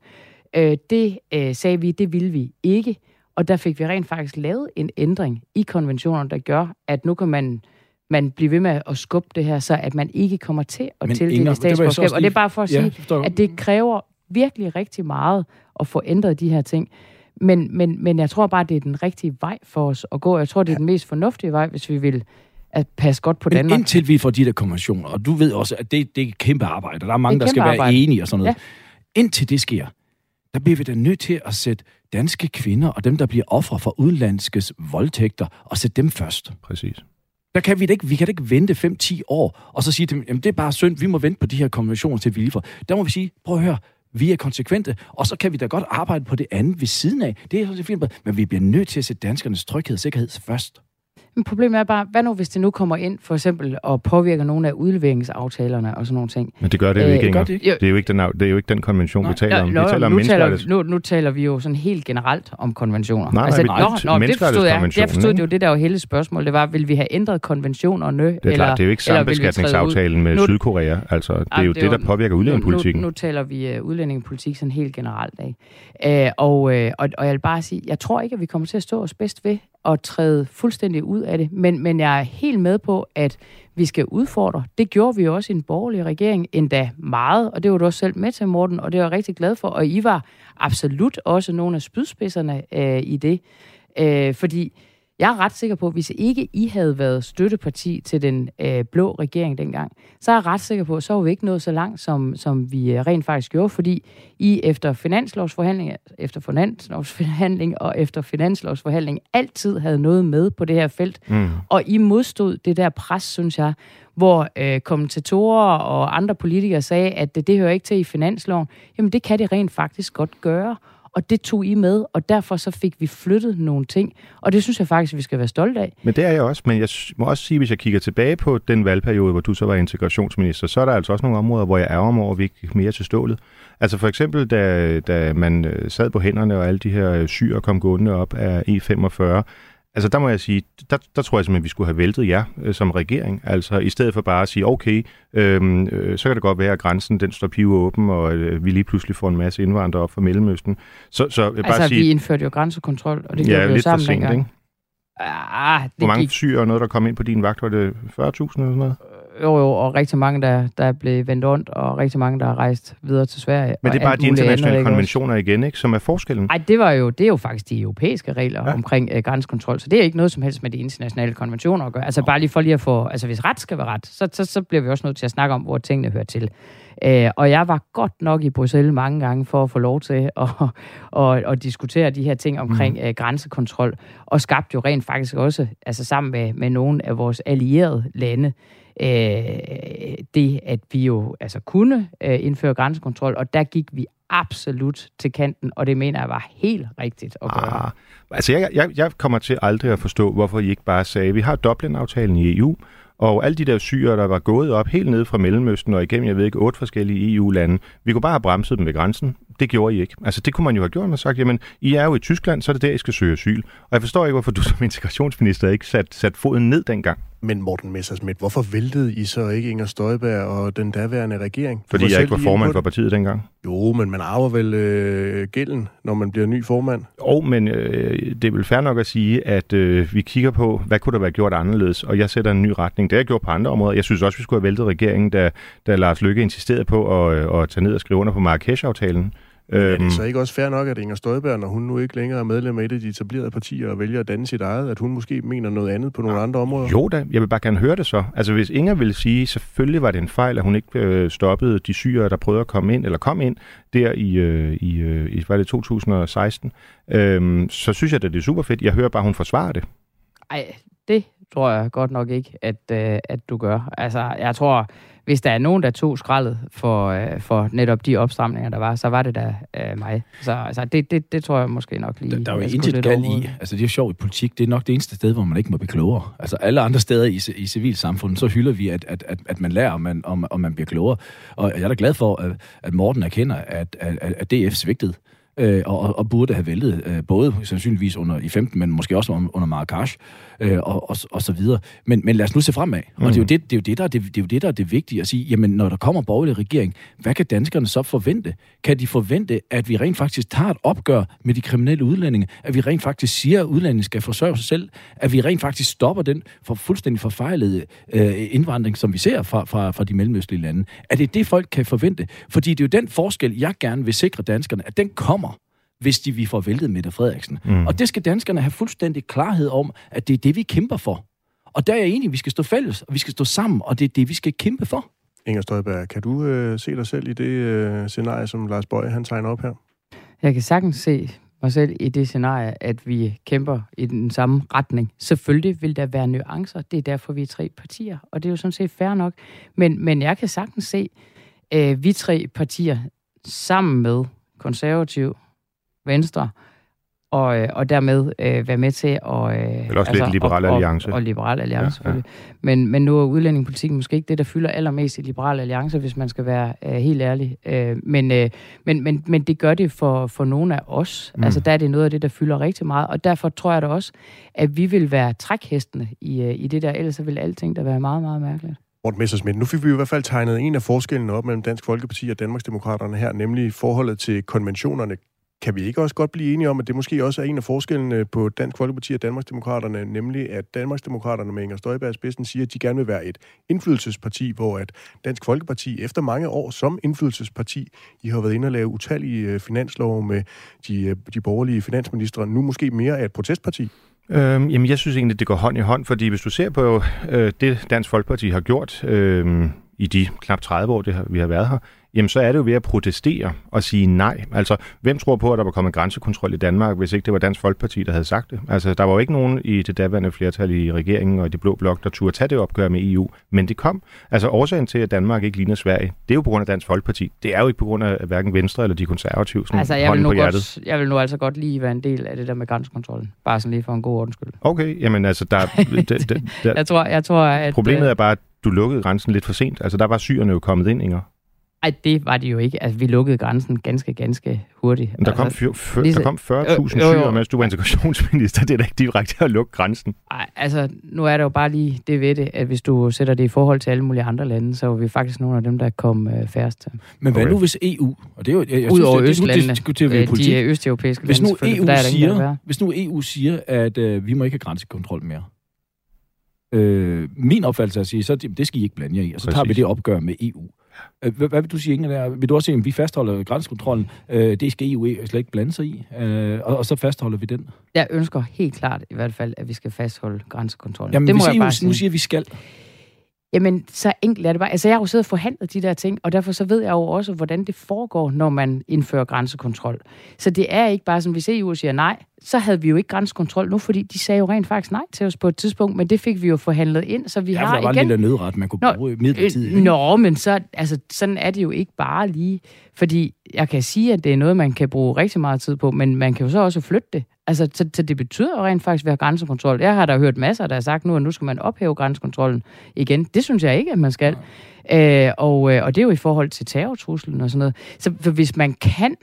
Øh, det øh, sagde vi, det ville vi ikke. Og der fik vi rent faktisk lavet en ændring i konventionerne, der gør, at nu kan man, man blive ved med at skubbe det her, så at man ikke kommer til at Men tildele Inger, det statsborgerskab. også Og det er lige- bare for at Ja, sige, forstår at det kræver virkelig rigtig meget at få ændret de her ting. Men, men, men jeg tror bare, det er den rigtige vej for os at gå. Jeg tror, det er den mest fornuftige vej, hvis vi vil at passe godt på Men Danmark. indtil vi får de der konventioner, og du ved også, at det, det er et kæmpe arbejde, og der er mange, er der skal kæmpe være arbejde. enige og sådan noget. Ja. Indtil det sker, der bliver vi da nødt til at sætte danske kvinder og dem, der bliver ofre for udenlandskes voldtægter, og sætte dem først. Præcis. Der kan vi, da ikke, vi kan da ikke vente 5-10 år, og så sige til dem, jamen det er bare synd, vi må vente på de her konventioner til vi lige får. Der må vi sige, prøv at høre, vi er konsekvente, og så kan vi da godt arbejde på det andet ved siden af. Det er sådan set fint, men vi bliver nødt til at sætte danskernes tryghed og sikkerhed først. Men problemet er bare, hvad nu hvis det nu kommer ind for eksempel og påvirker nogle af udleveringsaftalerne og sådan nogle ting? Men det gør det jo Øh, ikke, Inger. det Det, er jo ikke den, det er jo ikke den konvention, vi taler om. Vi Nå, taler om nu, taler, nu, nu taler vi jo sådan helt generelt om konventioner. Nej, nej, altså, vi- nå, nej, nå, det forstod jeg. Jeg forstod det jo, det der var hele spørgsmål. Det var, vil vi have ændret konventionerne? Det er klart, det er jo ikke eller vi sambeskatningsaftalen med Nu- Sydkorea. Altså, det er jo det, der påvirker udlændingepolitikken. Nu, nu, taler vi uh, udlændingepolitik sådan helt generelt af. Uh, og, uh, og, og jeg vil bare sige, jeg tror ikke, at vi kommer til at stå os bedst ved at træde fuldstændig ud af det. Men, men jeg er helt med på, at vi skal udfordre. Det gjorde vi også i en borgerlig regering, endda meget, og det var du også selv med til, Morten, og det var jeg rigtig glad for. Og I var absolut også nogle af spydspidserne øh, i det. Øh, fordi jeg er ret sikker på, at hvis ikke I havde været støtteparti til den øh, blå regering dengang, så er jeg ret sikker på, at så var vi ikke nået så langt, som, som vi øh, rent faktisk gjorde, fordi I efter finanslovsforhandling, efter finanslovsforhandling og efter finanslovsforhandling altid havde noget med på det her felt. Mm. Og I modstod det der pres, synes jeg, hvor øh, kommentatorer og andre politikere sagde, at det, det hører ikke til i finansloven. Jamen det kan det rent faktisk godt gøre. Og det tog I med, og derfor så fik vi flyttet nogle ting. Og det synes jeg faktisk, vi skal være stolte af. Men det er jeg også. Men jeg må også sige, hvis jeg kigger tilbage på den valgperiode, hvor du så var integrationsminister, så er der altså også nogle områder, hvor jeg ærger mig over, at vi ikke gik mere til stålet. Altså for eksempel, da, da man øh, sad på hænderne, og alle de her øh, syre kom gående op af E45, Altså der må jeg sige, der, der tror jeg simpelthen, vi skulle have væltet jer øh, som regering. Altså i stedet for bare at sige, okay, øhm, øh, så kan det godt være, at grænsen den står pive åben, og øh, vi lige pludselig får en masse indvandrere op fra Mellemøsten. Så, så vil bare Altså, sige, vi indførte jo grænsekontrol, og det gjorde ja, vi jo sammen sent, dengang. ikke? Ah, det Hvor mange gik, syre og noget, der kom ind på din vagt, var det 40.000 eller sådan noget? Jo, jo, og rigtig mange, der, der blev vendt rundt, og rigtig mange, der er rejst videre til Sverige. Men og det er bare de andet, internationale ikke også? konventioner igen, ikke, som er forskellen. Ej, det var jo, det er jo faktisk de europæiske regler Ja. ja. omkring øh, grænsekontrol, så det er ikke noget som helst med de internationale konventioner at gøre. Altså bare lige for lige at få, altså hvis ret skal være ret, så, så, så bliver vi også nødt til at snakke om, hvor tingene hører til. Øh, og jeg var godt nok i Bruxelles mange gange for at få lov til at, at, at diskutere de her ting omkring mm. øh, grænsekontrol, og skabte jo rent faktisk også, altså sammen med, med nogle af vores allierede lande, øh, det, at vi jo altså kunne øh, indføre grænsekontrol, og der gik vi absolut til kanten, og det mener jeg var helt rigtigt at gøre. Ah, altså, jeg, jeg, jeg kommer til aldrig at forstå, hvorfor I ikke bare sagde, vi har Dublin-aftalen i EU, og alle de der syre, der var gået op helt ned fra Mellemøsten og igennem, jeg ved ikke, otte forskellige EU-lande, vi kunne bare have bremset dem ved grænsen. Det gjorde I ikke. Altså, det kunne man jo have gjort, og sagt, jamen, I er jo i Tyskland, så er det der, I skal søge asyl. Og jeg forstår ikke, hvorfor du som integrationsminister ikke sat, sat foden ned dengang. Men Morten Messersmith, hvorfor væltede I så ikke Inger Støjberg og den daværende regering? Fordi jeg ikke var formand for partiet dengang. Jo, men man arver vel øh, gælden, når man bliver ny formand. Og men øh, det er vel fair nok at sige, at øh, vi kigger på, hvad kunne der være gjort anderledes, og jeg sætter en ny retning. Det har jeg gjort på andre områder. Jeg synes også, vi skulle have væltet regeringen, da, da Lars Løkke insisterede på at, øh, at tage ned og skrive under på Marrakesh-aftalen. Øhm. Er Øhm, det så ikke også fair nok, at Inger Støjberg, når hun nu ikke længere er medlem af et af de etablerede partier og vælger at danne sit eget, at hun måske mener noget andet på nogle andre områder? Jo da, jeg vil bare gerne høre det så. Altså hvis Inger vil sige, selvfølgelig var det en fejl, at hun ikke øh, stoppede de syre, der prøvede at komme ind, eller kom ind der i, øh, i, øh, i var det 2016, øhm, så synes jeg, at det er super fedt. Jeg hører bare, at hun forsvarer det. Ej, det tror jeg godt nok ikke, at, øh, at du gør. Altså, jeg tror, hvis der er nogen, der tog skraldet for, øh, for netop de opstramninger, der var, så var det da øh, mig. Så altså, det, det, det tror jeg måske nok lige. Der, der er jo intet galt i. Altså, det er jo sjovt i politik. Det er nok det eneste sted, hvor man ikke må blive klogere. Altså, alle andre steder i, i civilsamfundet, så hylder vi, at, at, at, at man lærer, og man, og, og man bliver klogere. Og jeg er da glad for, at, at Morten erkender, at, at, at DF svigtede. Øh, og, og burde have væltet, øh, både sandsynligvis under i 15, men måske også under, under Marrakesh, øh, og, og, og så videre. Men, men lad os nu se fremad. Mm. Og det er, jo det, det, er jo det, der er det, det er jo det, der er det vigtige at sige, jamen når der kommer borgerlig regering, hvad kan danskerne så forvente? Kan de forvente, at vi rent faktisk tager et opgør med de kriminelle udlændinge? At vi rent faktisk siger, at udlændinge skal forsørge sig selv? At vi rent faktisk stopper den for fuldstændig forfejlede øh, indvandring, som vi ser fra, fra, fra de mellemøstlige lande? Er det det, folk kan forvente? Fordi det er jo den forskel, jeg gerne vil sikre danskerne, at den kommer hvis de vi får væltet Mette Frederiksen. Mm. Og det skal danskerne have fuldstændig klarhed om, at det er det, vi kæmper for. Og der er jeg enig, vi skal stå fælles, og vi skal stå sammen, og det er det, vi skal kæmpe for. Inger Støjberg, kan du øh, se dig selv i det øh, scenarie, som Lars Bøje han tegner op her? Jeg kan sagtens se mig selv i det scenarie, at vi kæmper i den samme retning. Selvfølgelig vil der være nuancer. Det er derfor, vi er tre partier, og det er jo sådan set fair nok. Men, men jeg kan sagtens se, øh, vi tre partier sammen med konservativ, Venstre, og, øh, og dermed øh, være med til at... Øh, Eller også lidt Liberal og, Alliance. Og, og Liberal Alliance, Ja, ja. Men, men nu er udlændingepolitikken måske ikke det, der fylder allermest i Liberal Alliance, hvis man skal være øh, helt ærlig. Øh, men, øh, men, men, men det gør det for, for nogle af os. Mm. Altså der er det noget af det, der fylder rigtig meget. Og derfor tror jeg da også, at vi vil være trækhestene i, øh, i det der. Ellers så vil alting der være meget, meget mærkeligt. Morten Messersmith, nu fik vi jo i hvert fald tegnet en af forskellene op mellem Dansk Folkeparti og Danmarksdemokraterne her, nemlig forholdet til konventionerne. Kan vi ikke også godt blive enige om, at det måske også er en af forskellene øh, på Dansk Folkeparti og Danmarksdemokraterne, nemlig at Danmarksdemokraterne med Inger Støjberg spidsen siger, at de gerne vil være et indflydelsesparti, hvor at Dansk Folkeparti efter mange år som indflydelsesparti, I har været inde og lave utallige finanslov finanslove med de, øh, de borgerlige finansministre, nu måske mere er et protestparti? Øhm, jamen, jeg synes egentlig, det går hånd i hånd, fordi hvis du ser på øh, det, Dansk Folkeparti har gjort øh, i de knap 30 år, det har, vi har været her, jamen så er det jo ved at protestere og sige nej. Altså, hvem tror på, at der var kommet grænsekontrol i Danmark, hvis ikke det var Dansk Folkeparti, der havde sagt det? Altså, der var jo ikke nogen i det daværende flertal i regeringen og i det blå blok, der turde tage det opgør med EU, men det kom. Altså, årsagen til, at Danmark ikke ligner Sverige, det er jo på grund af Dansk Folkeparti. Det er jo ikke på grund af hverken Venstre eller de konservative, sådan Altså, jeg vil, nu på hjertet. godt, jeg vil nu altså godt lige være en del af det der med grænsekontrollen. Bare sådan lige for en god ordens skyld. Okay, jamen altså, der, det, det, der, Jeg tror, jeg tror at... Problemet øh, er bare, at du lukkede grænsen lidt for sent. Altså, der var syrerne jo kommet ind, Inger. Ej, det var det jo ikke. Altså, vi lukkede grænsen ganske, ganske hurtigt. Men der kom, fyr, fyr, lige der kom 40.000 Jo, jo, jo. syrere, mens du var integrationsminister. Det er da ikke direkte at lukke grænsen. ej, altså, nu er der jo bare lige det ved det, at hvis du sætter det i forhold til alle mulige andre lande, så var vi faktisk nogle af dem, der kom øh, færrest til. Men hvad Okay. nu hvis EU, og det er jo, jeg, jeg Udover synes, det, det, Østlandene, diskuterer vi øh, politik. de østeuropæiske Hvis lande nu, EU for der er der siger, hvis nu EU siger, at øh, vi må ikke have grænsekontrol mere, øh, min opfattelse er at sige, så det, det skal I ikke blande jer i, og så Præcis. tager vi det opgør med EU. Øh, Hvad, hvad vil du sige, Inger? Der? Vil du også sige, at vi fastholder grænsekontrollen? Øh, det skal EU slet ikke blande sig i, øh, og, og så fastholder vi den. Jeg ønsker helt klart i hvert fald, at vi skal fastholde grænsekontrollen. Jamen, det må hvis jeg EU bare nu sige. siger, at vi skal, Jamen, så enkelt er det bare. Altså, jeg har jo siddet og forhandlet de der ting, og derfor så ved jeg jo også, hvordan det foregår, når man indfører grænsekontrol. Så det er ikke bare sådan, hvis EU siger nej, så havde vi jo ikke grænsekontrol nu, fordi de sagde jo rent faktisk nej til os på et tidspunkt, men det fik vi jo forhandlet ind, så vi ja, har der var igen... en lille nødret, man kunne Nå, bruge midlertidigt. Øh? Nå, men så, altså, sådan er det jo ikke bare lige. Fordi jeg kan sige, at det er noget, man kan bruge rigtig meget tid på, men man kan jo så også flytte det. Altså, så, så det betyder jo rent faktisk, at vi har grænsekontrol. Jeg har da hørt masser, der har sagt nu, at nu skal man ophæve grænsekontrollen igen. Det synes jeg ikke, at man skal. Øh, og, øh, og det er jo i forhold til terrortruslen og sådan noget. Så hvis man kan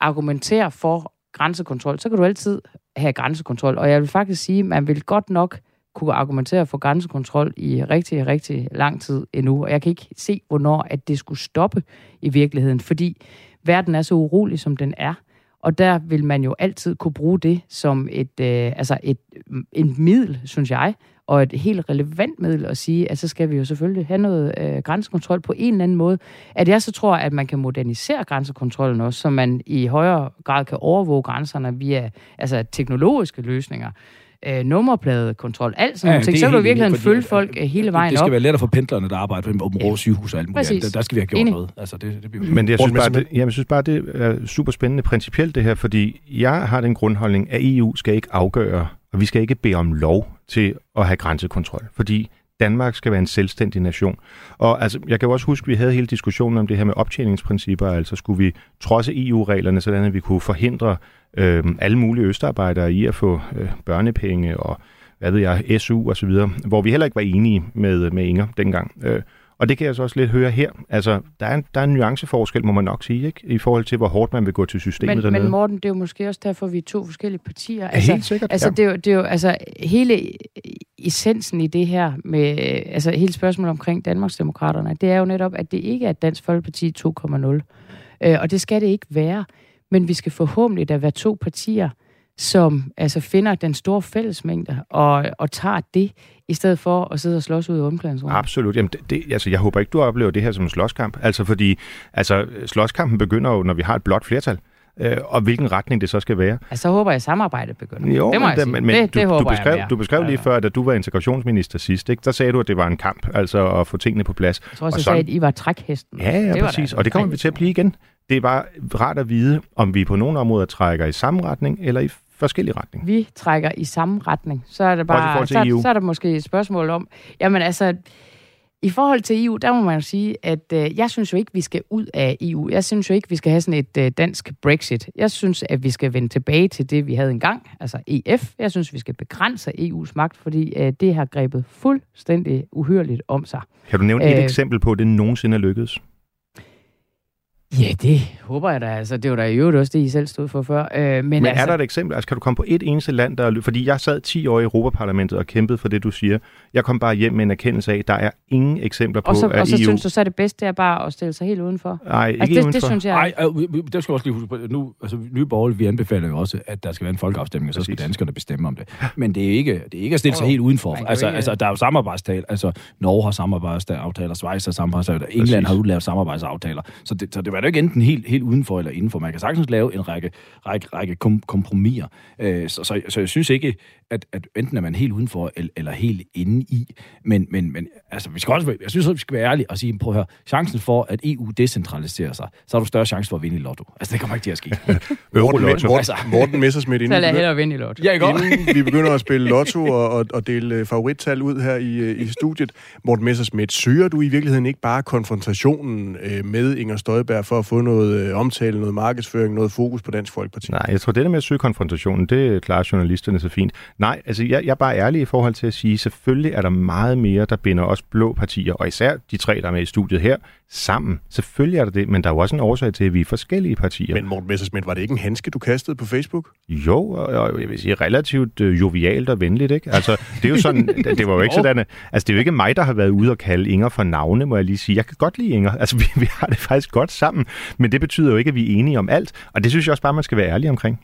argumentere for grænsekontrol, så kan du altid have grænsekontrol. Og jeg vil faktisk sige, at man vil godt nok kunne argumentere for grænsekontrol i rigtig, rigtig lang tid endnu. Og jeg kan ikke se, hvornår at det skulle stoppe i virkeligheden, fordi verden er så urolig, som den er. Og der vil man jo altid kunne bruge det som et, øh, altså et, mm, en middel, synes jeg, og et helt relevant middel at sige, at så skal vi jo selvfølgelig have noget øh, grænsekontrol på en eller anden måde. At jeg så tror, at man kan modernisere grænsekontrollen også, så man i højere grad kan overvåge grænserne via altså, teknologiske løsninger. Øh, nummerpladekontrol, alt sådan Ja, ting. Så kan du enig, følge folk øh, hele vejen Det skal op. være lettere for pendlerne, der arbejder på Åben Rå sygehus og alt muligt. Præcis. Der, der skal vi have gjort Enig. noget. Altså, det, det bliver Men jeg synes, bare, det, jamen, jeg synes bare, det er super spændende principielt det her, fordi jeg har den grundholdning, at EU skal ikke afgøre, og vi skal ikke bede om lov til at have grænsekontrol, fordi Danmark skal være en selvstændig nation. Og altså, jeg kan jo også huske, at vi havde hele diskussionen om det her med optjeningsprincipper, altså skulle vi trodse EU-reglerne, sådan at vi kunne forhindre øh, alle mulige østarbejdere i at få øh, børnepenge og hvad ved jeg, SU og så videre, hvor vi heller ikke var enige med, med Inger dengang. Øh, og det kan jeg så også lidt høre her. Altså, der er en, der er en nuanceforskel, må man nok sige, ikke? i forhold til, hvor hårdt man vil gå til systemet Men, dernede. men Morten, det er jo måske også derfor, vi er to forskellige partier. Ja, helt sikkert, Altså, ja. det, er jo, det er jo, altså, hele essensen i det her, med, altså hele spørgsmålet omkring Danmarksdemokraterne, det er jo netop, at det ikke er Dansk Folkeparti 2,0. Øh, og det skal det ikke være. Men vi skal forhåbentlig da være to partier, som altså finder den store fællesmængde og, og tager det, i stedet for at sidde og slås ud i omklædningsrummet. Absolut. Jamen, det, det, altså, jeg håber ikke, du oplever det her som en slåskamp. Altså, fordi altså, slåskampen begynder jo, når vi har et blåt flertal. Øh, og hvilken retning det så skal være. Altså, så håber jeg, at samarbejdet begynder. Jo, det må men, jeg sige. men, men det, du, det håber du, beskrev, jeg mere. du beskrev lige Ja. før, da du var integrationsminister sidst, ikke? der sagde du, at det var en kamp, altså at få tingene på plads. Jeg tror også, Og jeg sådan- sagde, at I var trækhesten. Ja, ja, Det præcis. da Og det kommer vi til at blive igen. Det er bare rart at vide, om vi på nogle områder trækker i samme retning, eller i forskellige retning. vi trækker i samme retning, så er i bare, så, EU. så er der måske et spørgsmål om, jamen altså, I forhold til EU, der må man jo sige, at øh, jeg synes jo ikke, vi skal ud af EU. Jeg synes jo ikke, vi skal have sådan et øh, dansk Brexit. Jeg synes, at vi skal vende tilbage til det, vi havde engang, altså EF. Jeg synes, vi skal begrænse EU's magt, fordi øh, det har grebet fuldstændig uhyrligt om sig. Kan du nævne et Øh, eksempel på, at det nogensinde er lykkedes? Ja, det håber jeg da. Altså, det var da i øvrigt også det, I selv stod for før. Øh, men Men altså, er der et eksempel? Altså, kan du komme på et eneste land, der er Fordi jeg sad 10 år i Europaparlamentet og kæmpede for det, du siger. Jeg kom bare hjem med en erkendelse af, at der er ingen eksempler på, og så, at og så EU... synes du så, er det bedste det er bare at stille sig helt udenfor? Nej, ikke Altså, det, udenfor. det synes jeg... Nej, øh, der skal også lige huske på, nu, altså Nye Borgerlige, vi anbefaler jo også, at der skal være en folkeafstemning, og så skal danskerne bestemme om det. Men det er ikke, det er ikke at stille sig helt udenfor. Jo Altså, ikke- altså, der er jo samarbejdstal. Altså, Norge har samarbejdsaftaler, Schweiz har samarbejdsaftaler, England Præcis. har jo lavet samarbejdsaftaler. Så det, så det var jo ikke enten helt, helt udenfor eller indenfor. Man kan sagtens lave en række, række, række kom, kompromiser. Øh, så, så, så, jeg synes ikke, at, at enten er man helt udenfor eller, eller helt inde i. Men, men, men altså, vi skal også, være- jeg synes også, vi skal være ærlige og sige, prøv at høre, chancen for, at EU decentraliserer sig, så har du større chance for at vinde i lotto. Altså, det kommer ikke til at ske. Morten, Eurolotto. Morten, Altså. Morten Messersmith, Så inden, vi hellere vinde i lort. ja, ikke inden vi begynder at spille lotto og, og, og dele øh, favorittal ud her i, øh, i studiet. Morten Messersmith, søger du i virkeligheden ikke bare konfrontationen øh, med Inger Støjberg for at få noget øh, omtale, noget markedsføring, noget fokus på Dansk Folkeparti? Nej, jeg tror, det der med at søge konfrontationen, det klarer journalisterne så fint. Nej, altså jeg, jeg er bare ærlig i forhold til at sige, selvfølgelig er der meget mere, der binder os blå partier, og især de tre, der er med i studiet her, sammen. Selvfølgelig er der det, men der er jo også en årsag til, at vi er forskellige partier. Men Morten Messersmith, var det ikke en handske, du kastede på Facebook? Jo, og, og jeg vil sige relativt øh, jovialt og venligt, ikke? Altså, det er jo sådan, det, var jo ikke sådan, at- altså det er jo ikke mig, der har været ude og kalde Inger for navne, må jeg lige sige. Jeg kan godt lide Inger, altså vi, vi har det faktisk godt sammen, men det betyder jo ikke, at vi er enige om alt, og det synes jeg også bare, man skal være ærlig omkring.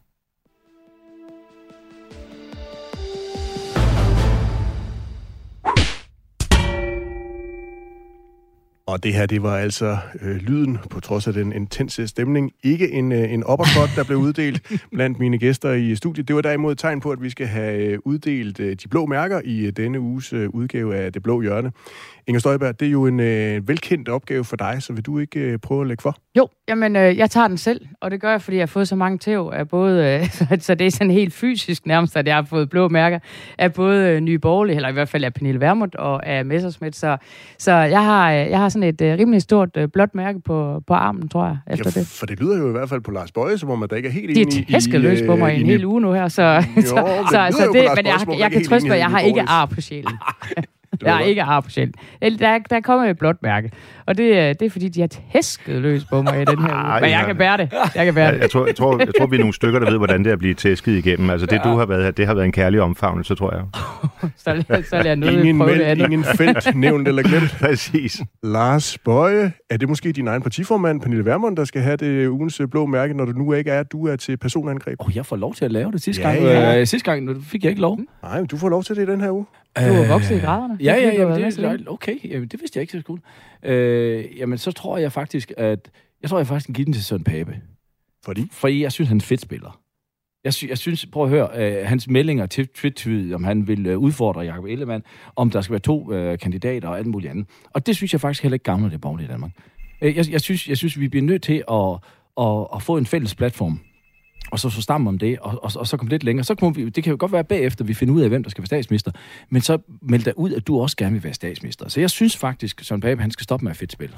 Og det her, det var altså øh, lyden, på trods af den intense stemning. Ikke en, øh, en uppercut, der blev uddelt blandt mine gæster i studiet. Det var derimod et tegn på, at vi skal have øh, uddelt øh, de blå mærker i øh, denne uges øh, udgave af Det Blå Hjørne. Inger Støjberg, det er jo en øh, velkendt opgave for dig, så vil du ikke øh, prøve at lægge for? Jo, jamen, øh, jeg tager den selv, og det gør jeg, fordi jeg har fået så mange tæv af både, øh, så, så det er sådan helt fysisk nærmest, at jeg har fået blå mærker af både øh, Nye Borgerlige, eller i hvert fald af Pernille Vermund og af Messerschmidt, så, så jeg, har, øh, jeg har sådan et øh, rimelig stort øh, blåt mærke på, på armen, tror jeg, efter ja, det. for det lyder jo i hvert fald på Lars Bøje, som om at der ikke er helt De enig er tæskeløs på mig i en i hel uge nu her, så, men så, så, så jo det, men jeg, jeg ikke kan trøste mig, jeg har i ikke ar på sjælen. Det Jeg godt. ikke ar på sjælen. Eller, Der, der er kommet et blåt mærke, og det, er- det er fordi, de har tæsket løs på mig i den her uge. Ej, Men jeg ja. kan bære det. Jeg kan bære det. jeg, tror, jeg, tror, jeg tror, vi er nogle stykker, der ved, hvordan det er at blive tæsket igennem. Altså det, du har været her, det har været en kærlig omfavnelse, tror jeg. Så, så vil jeg nødt Ingen prøve det mænd, andet. ingen felt, nævnt eller glemt. Præcis. Lars Bøje, er det måske din egen partiformand, Pernille Vermund, der skal have det ugens øh, blå mærke, når du nu ikke er, at du er til personangreb? Og jeg får lov til at lave det sidste Ja, gang. ja. Øh, sidste gang fik jeg ikke lov. Nej, men du får lov til det i den her uge. Du er vokset i graderne. Ja, Det er ja, ja, med det, okay, jamen, det vidste jeg ikke så godt. Øh, jamen, så tror jeg faktisk, at jeg tror, jeg faktisk kan give den til Søren Pape. Fordi? Fordi jeg synes, han er en fedt spiller. Jeg, sy- jeg synes, prøv at høre, øh, hans meldinger til Twitter, om han vil øh, udfordre Jacob Ellemann, om der skal være to øh, kandidater og alt muligt andet. Og det synes jeg faktisk heller ikke gavner det borgerlige Danmark. Øh, jeg, jeg, synes, jeg synes, vi bliver nødt til at, at, at få en fælles platform, og så så sammen om det, og, og, og så kom lidt længere. Så kom vi, det kan jo godt være bagefter, vi finder ud af, hvem der skal være statsminister, men så meld dig ud, at du også gerne vil være statsminister. Så jeg synes faktisk, Søren Pape, han skal stoppe med at fedt spille.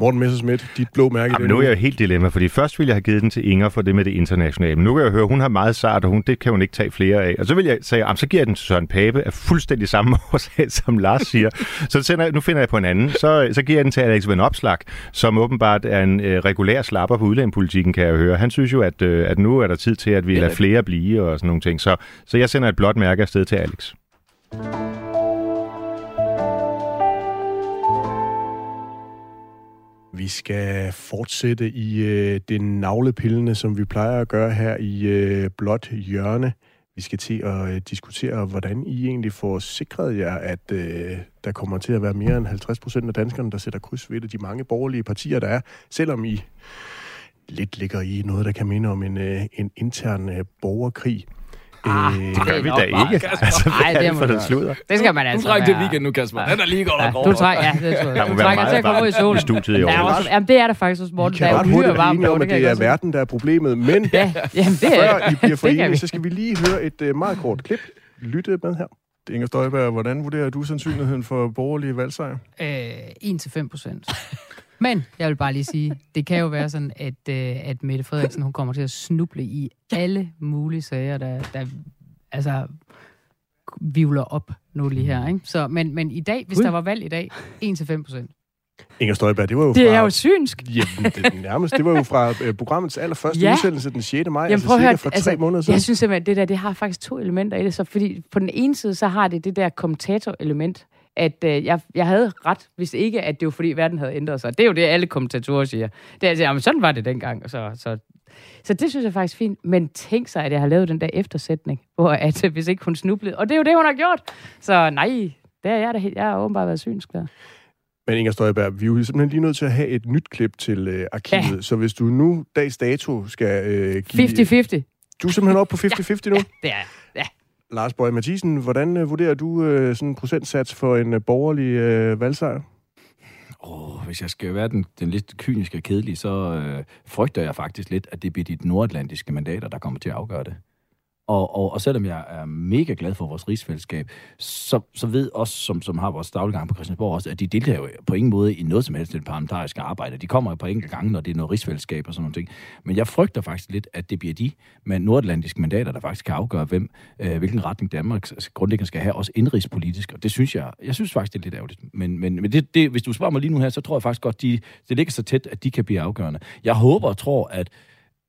Morten Messerschmidt, dit blå mærke Jamen, nu er jeg helt dilemma, fordi først ville jeg have givet den til Inger for det med det internationale. Men nu kan jeg høre, hun har meget sart, og hun, det kan hun ikke tage flere af. Og så vil jeg sige, så giver jeg den til Søren Pape af fuldstændig samme årsag, som Lars siger. så sender, jeg- nu finder jeg på en anden. Så, så giver jeg den til Alex Van Opslag, som åbenbart er en øh, regulær slapper på udlændingepolitikken, kan jeg høre. Han synes jo, at, øh, at nu er der tid til, at vi er lader flere blive og sådan nogle ting. Så, så jeg sender et blåt mærke afsted til Alex. Vi skal fortsætte i øh, det navlepillende, som vi plejer at gøre her i øh, Blåt Hjørne. Vi skal til at øh, diskutere, hvordan I egentlig får sikret jer, at øh, der kommer til at være mere end 50 procent af danskerne, der sætter kryds ved det. De mange borgerlige partier, der er, selvom I lidt ligger i noget, der kan minde om en, øh, en intern øh, borgerkrig. Ah, Øh, det Gør er vi da bare- ikke. Altså, Ej, er det det må for du noget sludder? Det skal man Du altså trænger til være- weekend nu, Kasper. Den er lige godt Ja, du trænger, ja, det tror jeg. Der Du må være trænger til at komme ud i solen. i studiet i er år. også, jamen, det er der faktisk hos vi Morten. kan Der er ret hurtigt blive enige om, at det kan det er verden, der er problemet. Men Ja, jamen, det er før I bliver det kan forenet, vi. så skal vi lige høre et øh, meget kort klip. Lytte med her. Inger Støjberg, hvordan vurderer du sandsynligheden for borgerlige valgsejr? Øh, 1-5 procent. Men jeg vil bare lige sige, det kan jo være sådan, at, øh, at Mette Frederiksen hun kommer til at snuble i alle mulige sager, der, der altså vivler op nu lige her. Ikke? Så, men, men i dag, hvis Ui. der var valg i dag, 1-5 procent. Inger Støjberg, det var jo Det fra... er jo synsk. Jamen, det, nærmest. Det var jo fra øh, programmets allerførste Ja. udsendelse den 6. maj, Jamen, altså at cirka for tre altså, måneder siden. Jeg synes simpelthen, det der, det har faktisk to elementer i det. Så fordi på den ene side, så har det det der kommentator-element, at øh, jeg, jeg havde ret, hvis ikke, at det var fordi verden havde ændret sig. Det er jo det, alle kommentatorer siger. Det er altså, jamen, sådan var det dengang. Så, så, så det synes jeg faktisk er fint. Men tænk sig, at jeg har lavet den der eftersætning, hvor at, øh, hvis ikke hun snublede. Og det er jo det, hun har gjort. Så nej, der er jeg, da, helt- jeg har åbenbart været synsk der. Men Inger Støjberg, vi er jo simpelthen lige nødt til at have et nyt klip til øh, arkivet. Ja. Så hvis du nu dags dato skal øh, give... 50-50. Du er simpelthen oppe på 50-50 nu? Det er jeg. ja. Lars Bøge Mathisen, hvordan øh, vurderer du øh, sådan en procentsats for en øh, borgerlig øh, valgsejr? Åh, hvis jeg skal være den, den lidt kyniske og kedelige, så øh, frygter jeg faktisk lidt, at det bliver de nordatlantiske mandater, der kommer til at afgøre det. Og, og, og selvom jeg er mega glad for vores rigsfællesskab, så, så ved os, som, som har vores dagliggang på Christiansborg også, at de deltager jo på ingen måde i noget som helst det parlamentariske arbejde. De kommer jo på enkelte gange, når det er noget rigsfællesskab og sådan noget ting. Men jeg frygter faktisk lidt, at det bliver de med nordatlantiske mandater, der faktisk kan afgøre, hvem, øh, hvilken retning Danmark grundlæggende skal have, også indrigspolitisk. Og det synes jeg, jeg synes faktisk, det er lidt ærgerligt. Men, men, men det, det, hvis du spørger mig lige nu her, så tror jeg faktisk godt, de, det ligger så tæt, at de kan blive afgørende. Jeg håber og tror, at,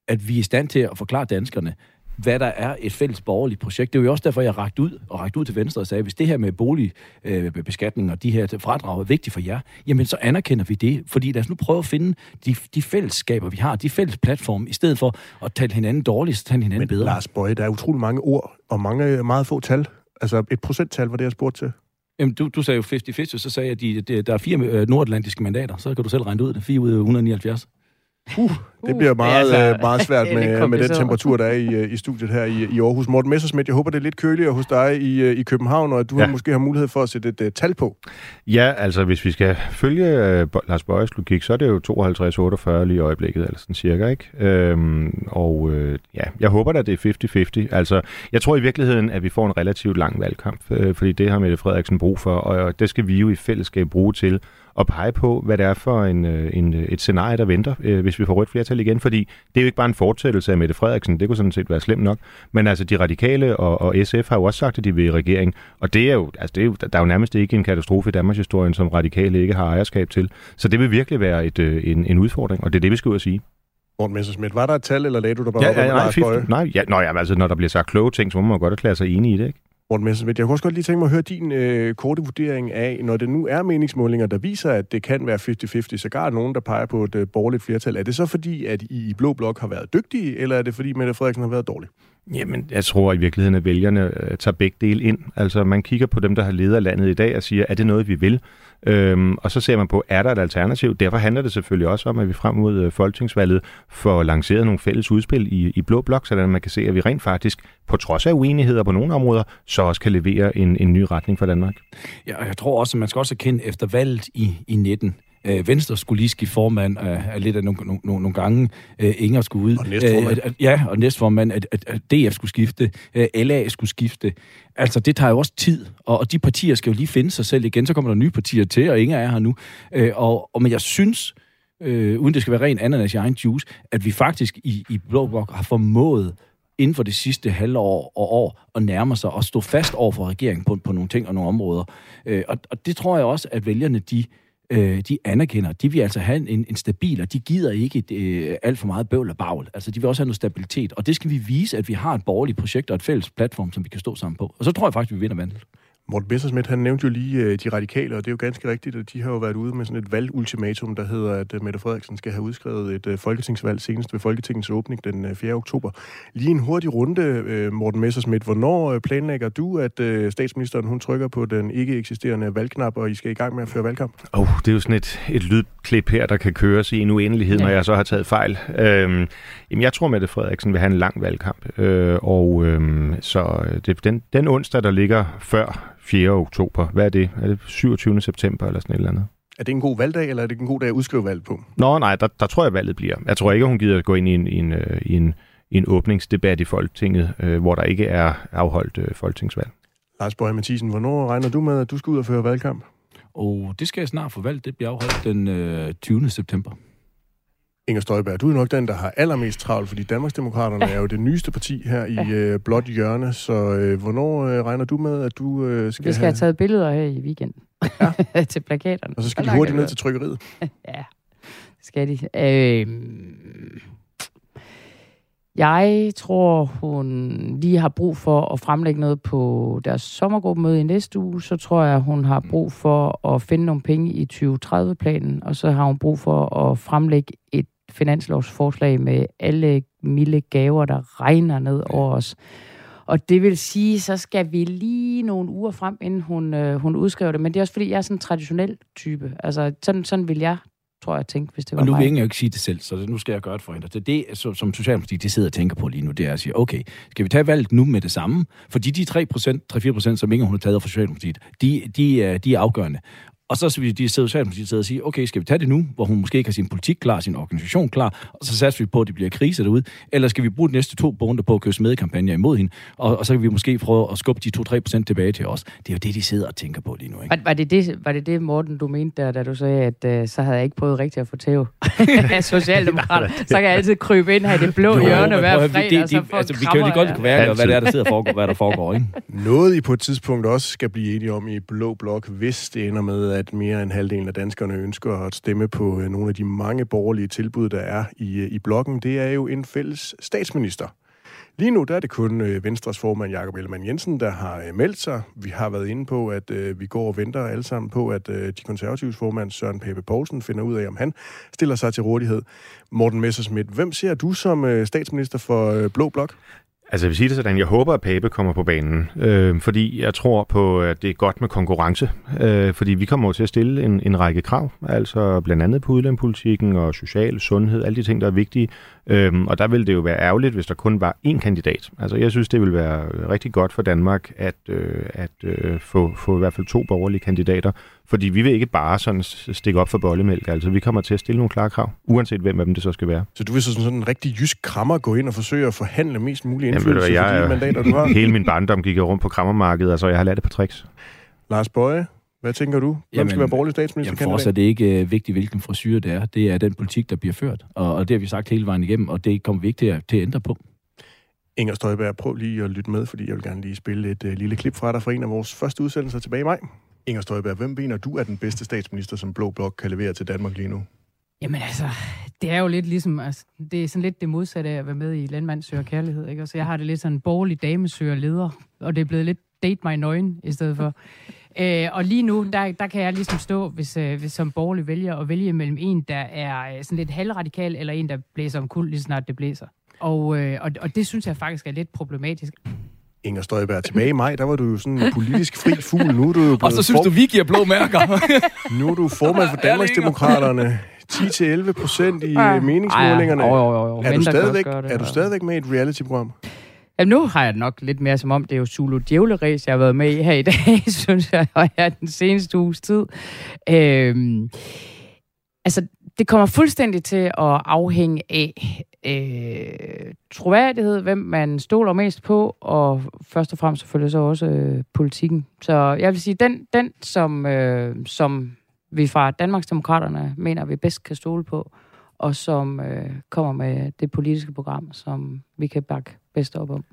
at vi er i stand til at forklare danskerne, hvad der er et fælles borgerligt projekt. Det er jo også derfor, jeg rakte ud og rakte ud til Venstre og sagde, hvis det her med boligbeskatning og de her fradrag er vigtigt for jer, jamen så anerkender vi det. Fordi lad os nu prøve at finde de, de fællesskaber, vi har, de fælles platforme, i stedet for at tale hinanden dårligt, så tale hinanden Men bedre. Lars Bøge, der er utrolig mange ord og mange meget få tal. Altså et procenttal var det, jeg spurgte til. Jamen, du, du sagde jo 50-50, så sagde jeg, at de, de, der er fire øh, nordatlantiske mandater. Så kan du selv regne det ud. 4 ud af 179. Det bliver meget, altså, altså, meget svært er lidt med, med den temperatur, der er i, øh, i studiet her i, i Aarhus. Morten Messersmith, jeg håber, det er lidt køligere hos dig i, øh, i København, og at du ja. Måske har mulighed for at sætte et uh, tal på. Ja, altså hvis vi skal følge øh, Bo- Lars Bøjes logik, så er det jo 52-48 lige i øjeblikket, eller sådan cirka, ikke? Øhm, og øh, ja, jeg håber da, det er 50-50. Altså, jeg tror i virkeligheden, at vi får en relativt lang valgkamp, øh, fordi det har Mette Frederiksen brug for, og det skal vi jo i fællesskab bruge til at pege på, hvad det er for en, øh, en, øh, et scenarie, der venter, øh, hvis vi får rødt flertal igen, fordi det er jo ikke bare en fortsættelse af Mette Frederiksen, det kunne sådan set være slemt nok, men altså de radikale og, og SF har jo også sagt, at de vil i regering, og det er jo, altså det er jo, der er jo nærmest ikke en katastrofe i Danmarks historie, som radikale ikke har ejerskab til, så det vil virkelig være et, øh, en, en udfordring, og det er det, vi skal ud og sige. Morten Messersmith, var der et tal, eller lagde du der bare Ja, op ja, nej? 50, nej, ja, nå, jamen, altså, når der bliver sagt kloge ting, så må man godt erklære sig enig i det, ikke? Morten Messersmith, jeg kunne også godt lige tænke mig at høre din øh, korte vurdering af, når det nu er meningsmålinger, der viser, at det kan være 50-50, sågar nogen, der peger på et øh, borgerligt flertal. Er det så fordi, at I i Blå Blok har været dygtige, eller er det fordi, Mette Frederiksen har været dårlig? Jamen, jeg tror i virkeligheden, at vælgerne øh, tager begge dele ind. Altså, man kigger på dem, der har ledet landet i dag, og siger, er det noget, vi vil? Øhm, og så ser man på, er der et alternativ? Derfor handler det selvfølgelig også om, at vi frem mod øh, folketingsvalget får lanceret nogle fælles udspil i, i Blå Blok, så man kan se, at vi rent faktisk, på trods af uenigheder på nogle områder, så også kan levere en, en ny retning for Danmark. Ja, og jeg tror også, at man skal også erkende efter valget i, i 19, Øh, Venstre skulle lige skifte formand øh, lidt af nogle, nogle, nogle, gange. Øh, Inger skulle ud. Og næstformand. Øh, ja, og næstformand. At, at, at DF skulle skifte. Øh, LA skulle skifte. Altså, det tager jo også tid. Og, og de partier skal jo lige finde sig selv igen. Så kommer der nye partier til, og Inger er her nu. Øh, og, og, men jeg synes, øh, uden det skal være ren ananas i egen juice, at vi faktisk i, i Blå Blok har formået inden for det sidste halvår og år at nærme sig og stå fast over for regeringen på, på nogle ting og nogle områder. Øh, og, og det tror jeg også, at vælgerne, de, øh, de anerkender. De vil altså have en, en stabil, og de gider ikke et, øh, alt for meget bøvl og bagl. Altså, de vil også have noget stabilitet. Og det skal vi vise, at vi har et borgerligt projekt og et fælles platform, som vi kan stå sammen på. Og så tror jeg faktisk, vi vinder vandet. Morten Messersmith, han nævnte jo lige øh, de radikale, og det er jo ganske rigtigt, at de har jo været ude med sådan et valgultimatum, der hedder, at øh, Mette Frederiksen skal have udskrevet et øh, folketingsvalg senest ved Folketingets åbning den øh, 4. oktober. Lige en hurtig runde, Morten Messersmith. Hvornår planlægger du, at statsministeren hun trykker på den ikke eksisterende valgknap, og I skal i gang med at føre valgkamp? Oh, det er jo sådan et, et lydklip her, der kan køres i en uendelighed, ja. når jeg så har taget fejl. Øhm, jamen, jeg tror, Mette Frederiksen vil have en lang valgkamp, øh, og øhm, så det, den, den onsdag, der ligger før 4. oktober, hvad er det? Er det 27. september eller sådan et eller andet? Er det en god valgdag, eller er det en god dag at udskrive valg på? Nå, nej, der, der tror jeg, valget bliver. Jeg tror ikke, hun gider at gå ind i en, i en, øh, i en, i en åbningsdebat i Folketinget, øh, hvor der ikke er afholdt øh, folketingsvalg. Lars Bøge Mathisen, hvornår regner du med, at du skal ud og føre valgkamp? Og det skal jeg snart få valgt. Det bliver afholdt den øh, 20. september. Inger Støjberg, du er nok den, der har allermest travlt, fordi Danmarksdemokraterne er jo det nyeste parti her i øh, blåt hjørne, så øh, hvornår øh, regner du med, at du øh, skal Vi skal have... have taget billeder her i weekenden ja. til plakaterne. Og så skal Der de hurtigt ned til trykkeriet. Ja, det skal de. Øh, jeg tror, hun lige har brug for at fremlægge noget på deres sommergruppemøde i næste uge. Så tror jeg, hun har brug for at finde nogle penge i 2030-planen, og så har hun brug for at fremlægge et finanslovsforslag med alle milde gaver, der regner ned over os. Og det vil sige, så skal vi lige nogle uger frem, inden hun, øh, hun udskriver det. Men det er også fordi, jeg er sådan en traditionel type. Altså, sådan, sådan vil jeg, tror jeg, tænke, hvis det var Og nu vil mig. Ingen jo ikke sige det selv, så det, nu skal jeg gøre det for hende. Det det, som, som Socialdemokratiet de sidder og tænker på lige nu, det er at sige, okay, skal vi tage valget nu med det samme? Fordi de 3%, 3-4%, som Inger hun har taget fra Socialdemokratiet, de, de, de er afgørende. Og så vil de sidde Socialdemokratiet sidde og sige, okay, skal vi tage det nu, hvor hun måske ikke har sin politik klar, sin organisation klar, og så satser vi på, at det bliver krise derude, eller skal vi bruge de næste to måneder på at køre smedekampagner imod hende, og, og så kan vi måske prøve at skubbe de 2-3% tilbage til os. Det er jo det, de sidder og tænker på lige nu, ikke? Var, var, det det, var det det, Morten, du mente der, da du sagde, at øh, så havde jeg ikke prøvet rigtigt at få tæv af Socialdemokrater? så kan jeg altid krybe ind her i det blå Jo, hjørne hver fredag, de- og så få altså, vi kan jo lige godt være, hvad det er, der sidder og foregår, hvad der foregår, ikke? Noget I på et tidspunkt også skal blive enige om i Blå Blok, hvis det ender med, at mere end halvdelen af danskerne ønsker at stemme på øh, nogle af de mange borgerlige tilbud, der er i, øh, i blokken, det er jo en fælles statsminister. Lige nu der er det kun øh, Venstres formand Jakob Ellemann Jensen, der har meldt sig. Vi har været inde på, at øh, vi går og venter alle sammen på, at øh, de konservatives formand Søren Pape Poulsen finder ud af, om han stiller sig til rådighed. Morten Messersmith, hvem ser du som øh, statsminister for Blå Blok? Altså jeg vil sige det sådan, jeg håber, at Pape kommer på banen, øh, fordi jeg tror på, at det er godt med konkurrence, øh, fordi vi kommer til at stille en, en række krav, altså blandt andet på udlændingepolitikken og social sundhed, alle de ting, der er vigtige, øh, og der vil det jo være ærgerligt, hvis der kun var én kandidat. Altså jeg synes, det vil være rigtig godt for Danmark at, øh, at øh, få, få i hvert fald to borgerlige kandidater, fordi vi vil ikke bare sådan stikke op for bollemælk, altså vi kommer til at stille nogle klare krav, uanset hvem af dem det så skal være. Så du vil så sådan, sådan en rigtig jysk krammer gå ind og forsøge at forhandle mest mulig Jamen, indflydelse hvad, for de jeg, mandater, du har? hele min barndom gik jeg rundt på krammermarkedet, altså jeg har lært det på tricks. Lars Bøje, hvad tænker du? Hvem Jamen, skal være borgerlig Jamen statsministerkandidat? for os er det ikke øh, vigtigt, hvilken frisyr det er. Det er den politik, der bliver ført. Og, og det har vi sagt hele vejen igennem, og det kommer vi ikke til at, til at ændre på. Inger Støjberg, prøv lige at lytte med, fordi jeg vil gerne lige spille et uh, lille klip fra dig fra en af vores første udsendelser tilbage i maj. Inger Støjberg, hvem mener du er den bedste statsminister, som Blå Blok kan levere til Danmark lige nu? Jamen altså, det er jo lidt ligesom, altså, det er sådan lidt det modsatte af at være med i Landmand søger kærlighed, ikke? Og så jeg har det lidt sådan borgerlig dame søger leder, og det er blevet lidt date my nøgen i stedet for. Øh, og lige nu, der, der kan jeg ligesom stå, hvis, øh, hvis som borgerlig vælger, at vælge mellem en, der er øh, sådan lidt halvradikal, eller en, der blæser om kul, lige snart det blæser. Og, øh, og, og det synes jeg faktisk er lidt problematisk. Inger Støjberg, tilbage i maj, der var du jo sådan en politisk fri fugl. Nu er du jo blevet Og så synes form- du, vi giver blå mærker. nu er du formand for Danmarksdemokraterne. 10-11 procent i Ja. øh, meningsmålingerne. Ej, ja, jo, jo, jo. Er, du stadigvæk, det, er du stadigvæk med i et reality-program? Ja, nu har jeg nok lidt mere som om, det er jo Zulu Djævleræs, jeg har været med i her i dag, synes jeg, og her den seneste uges tid. Øhm, altså, det kommer fuldstændig til at afhænge af øh, troværdighed, hvem man stoler mest på, og først og fremmest selvfølgelig så også øh, politikken. Så jeg vil sige, den, den som, øh, som vi fra Danmarksdemokraterne mener, vi bedst kan stole på, og som øh, kommer med det politiske program, som vi kan bakke bedst op om.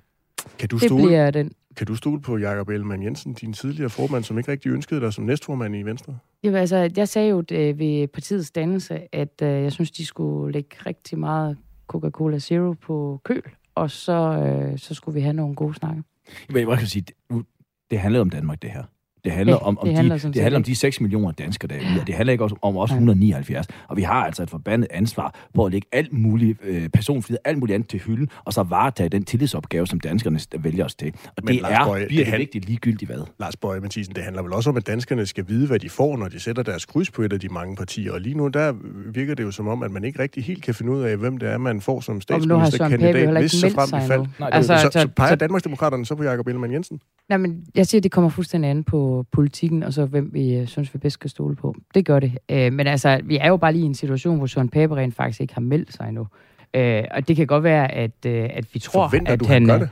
Kan du, Det stole, bliver den. kan du stole på Jakob Ellemann Jensen, din tidligere formand, som ikke rigtig ønskede dig som næstformand i Venstre? Jamen, altså, jeg sagde jo det ved partiets dannelse, at øh, jeg synes, de skulle lægge rigtig meget Coca-Cola Zero på køl, og så, øh, så skulle vi have nogle gode snakke. Men jeg kan sige, det, det handlede om Danmark, det her. Det handler, Ja, om, om, det handler de, det handler om de 6 millioner danskere, der er og det handler ikke også om os 179. Og vi har altså et forbandet ansvar på at lægge alt muligt øh, personfrihed, alt muligt andet til hylden, og så varetage den tillidsopgave, som danskerne vælger os til. Og Men det Lars er, Boje, bliver det han- vigtigt ligegyldigt hvad. Lars Bøje Mathisen, det handler vel også om, at danskerne skal vide, hvad de får, når de sætter deres kryds på et af de mange partier. Og lige nu, der virker det jo som om, at man ikke rigtig helt kan finde ud af, hvem det er, man får som Og nu har Søren Pape statsministerkandidat, hvis så frem i fald. Nej, Altså, så, så, så- peger så- Danmarksdemokraterne så på Jakob Ellemann Jensen? Nej, men jeg siger, at det kommer fuldstændig an på politikken, og så hvem vi øh, synes, vi bedst skal stole på. Det gør det. Øh, men altså, vi er jo bare lige i en situation, hvor Søren Pape rent faktisk ikke har meldt sig endnu. Øh, og det kan godt være, at, øh, at vi tror, Forventer at du, han... han gør øh, det?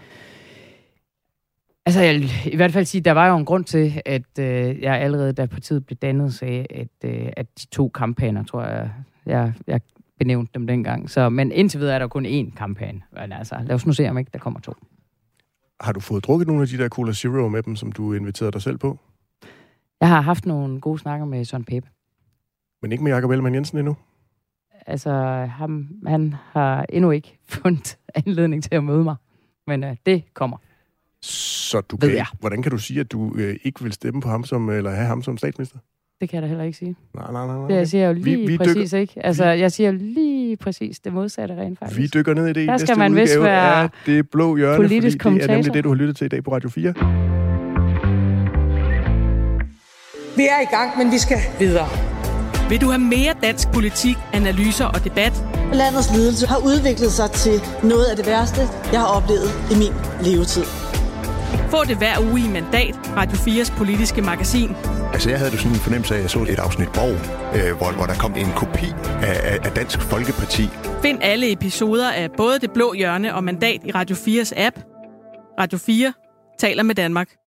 Altså, jeg vil i hvert fald sige, der var jo en grund til, at øh, jeg allerede, da partiet blev dannet, sagde, at, øh, at de to kampagner, tror jeg, jeg, jeg benævnte dem dengang. Så, men indtil videre er der kun én kampagne. Men altså, lad os nu se, om ikke der kommer to. Har du fået drukket nogle af de der Cola Zero med dem, som du inviterede dig selv på? Jeg har haft nogle gode snakker med Søren Pape. Men ikke med Jacob Ellemann Jensen endnu? Altså, ham, han har endnu ikke fundet anledning til at møde mig. Men øh, det kommer. Så du kan, hvordan kan du sige, at du øh, ikke vil stemme på ham som, eller have ham som statsminister? Det kan jeg da heller ikke sige. Nej, nej, nej. nej. Det jeg siger jo Vi- lige vi præcis, dykker- ikke? Altså, jeg siger jo lige præcis det modsatte rent faktisk. Vi dykker ned i det i Der næste skal man vist udgave være af Det Blå Hjørne, politisk fordi det er nemlig kommentator. det, du har lyttet til i dag på Radio 4. Vi er i gang, men vi skal videre. Vil du have mere dansk politik, analyser og debat? Landets ledelse har udviklet sig til noget af det værste, jeg har oplevet i min levetid. Få det hver uge i Mandat, Radio 4's politiske magasin. Altså, jeg havde det sådan en fornemmelse af, at jeg så et afsnit Borg, øh, hvor, hvor der kom en kopi af, af, Dansk Folkeparti. Find alle episoder af både Det Blå Hjørne og Mandat i Radio 4's app. Radio 4 taler med Danmark.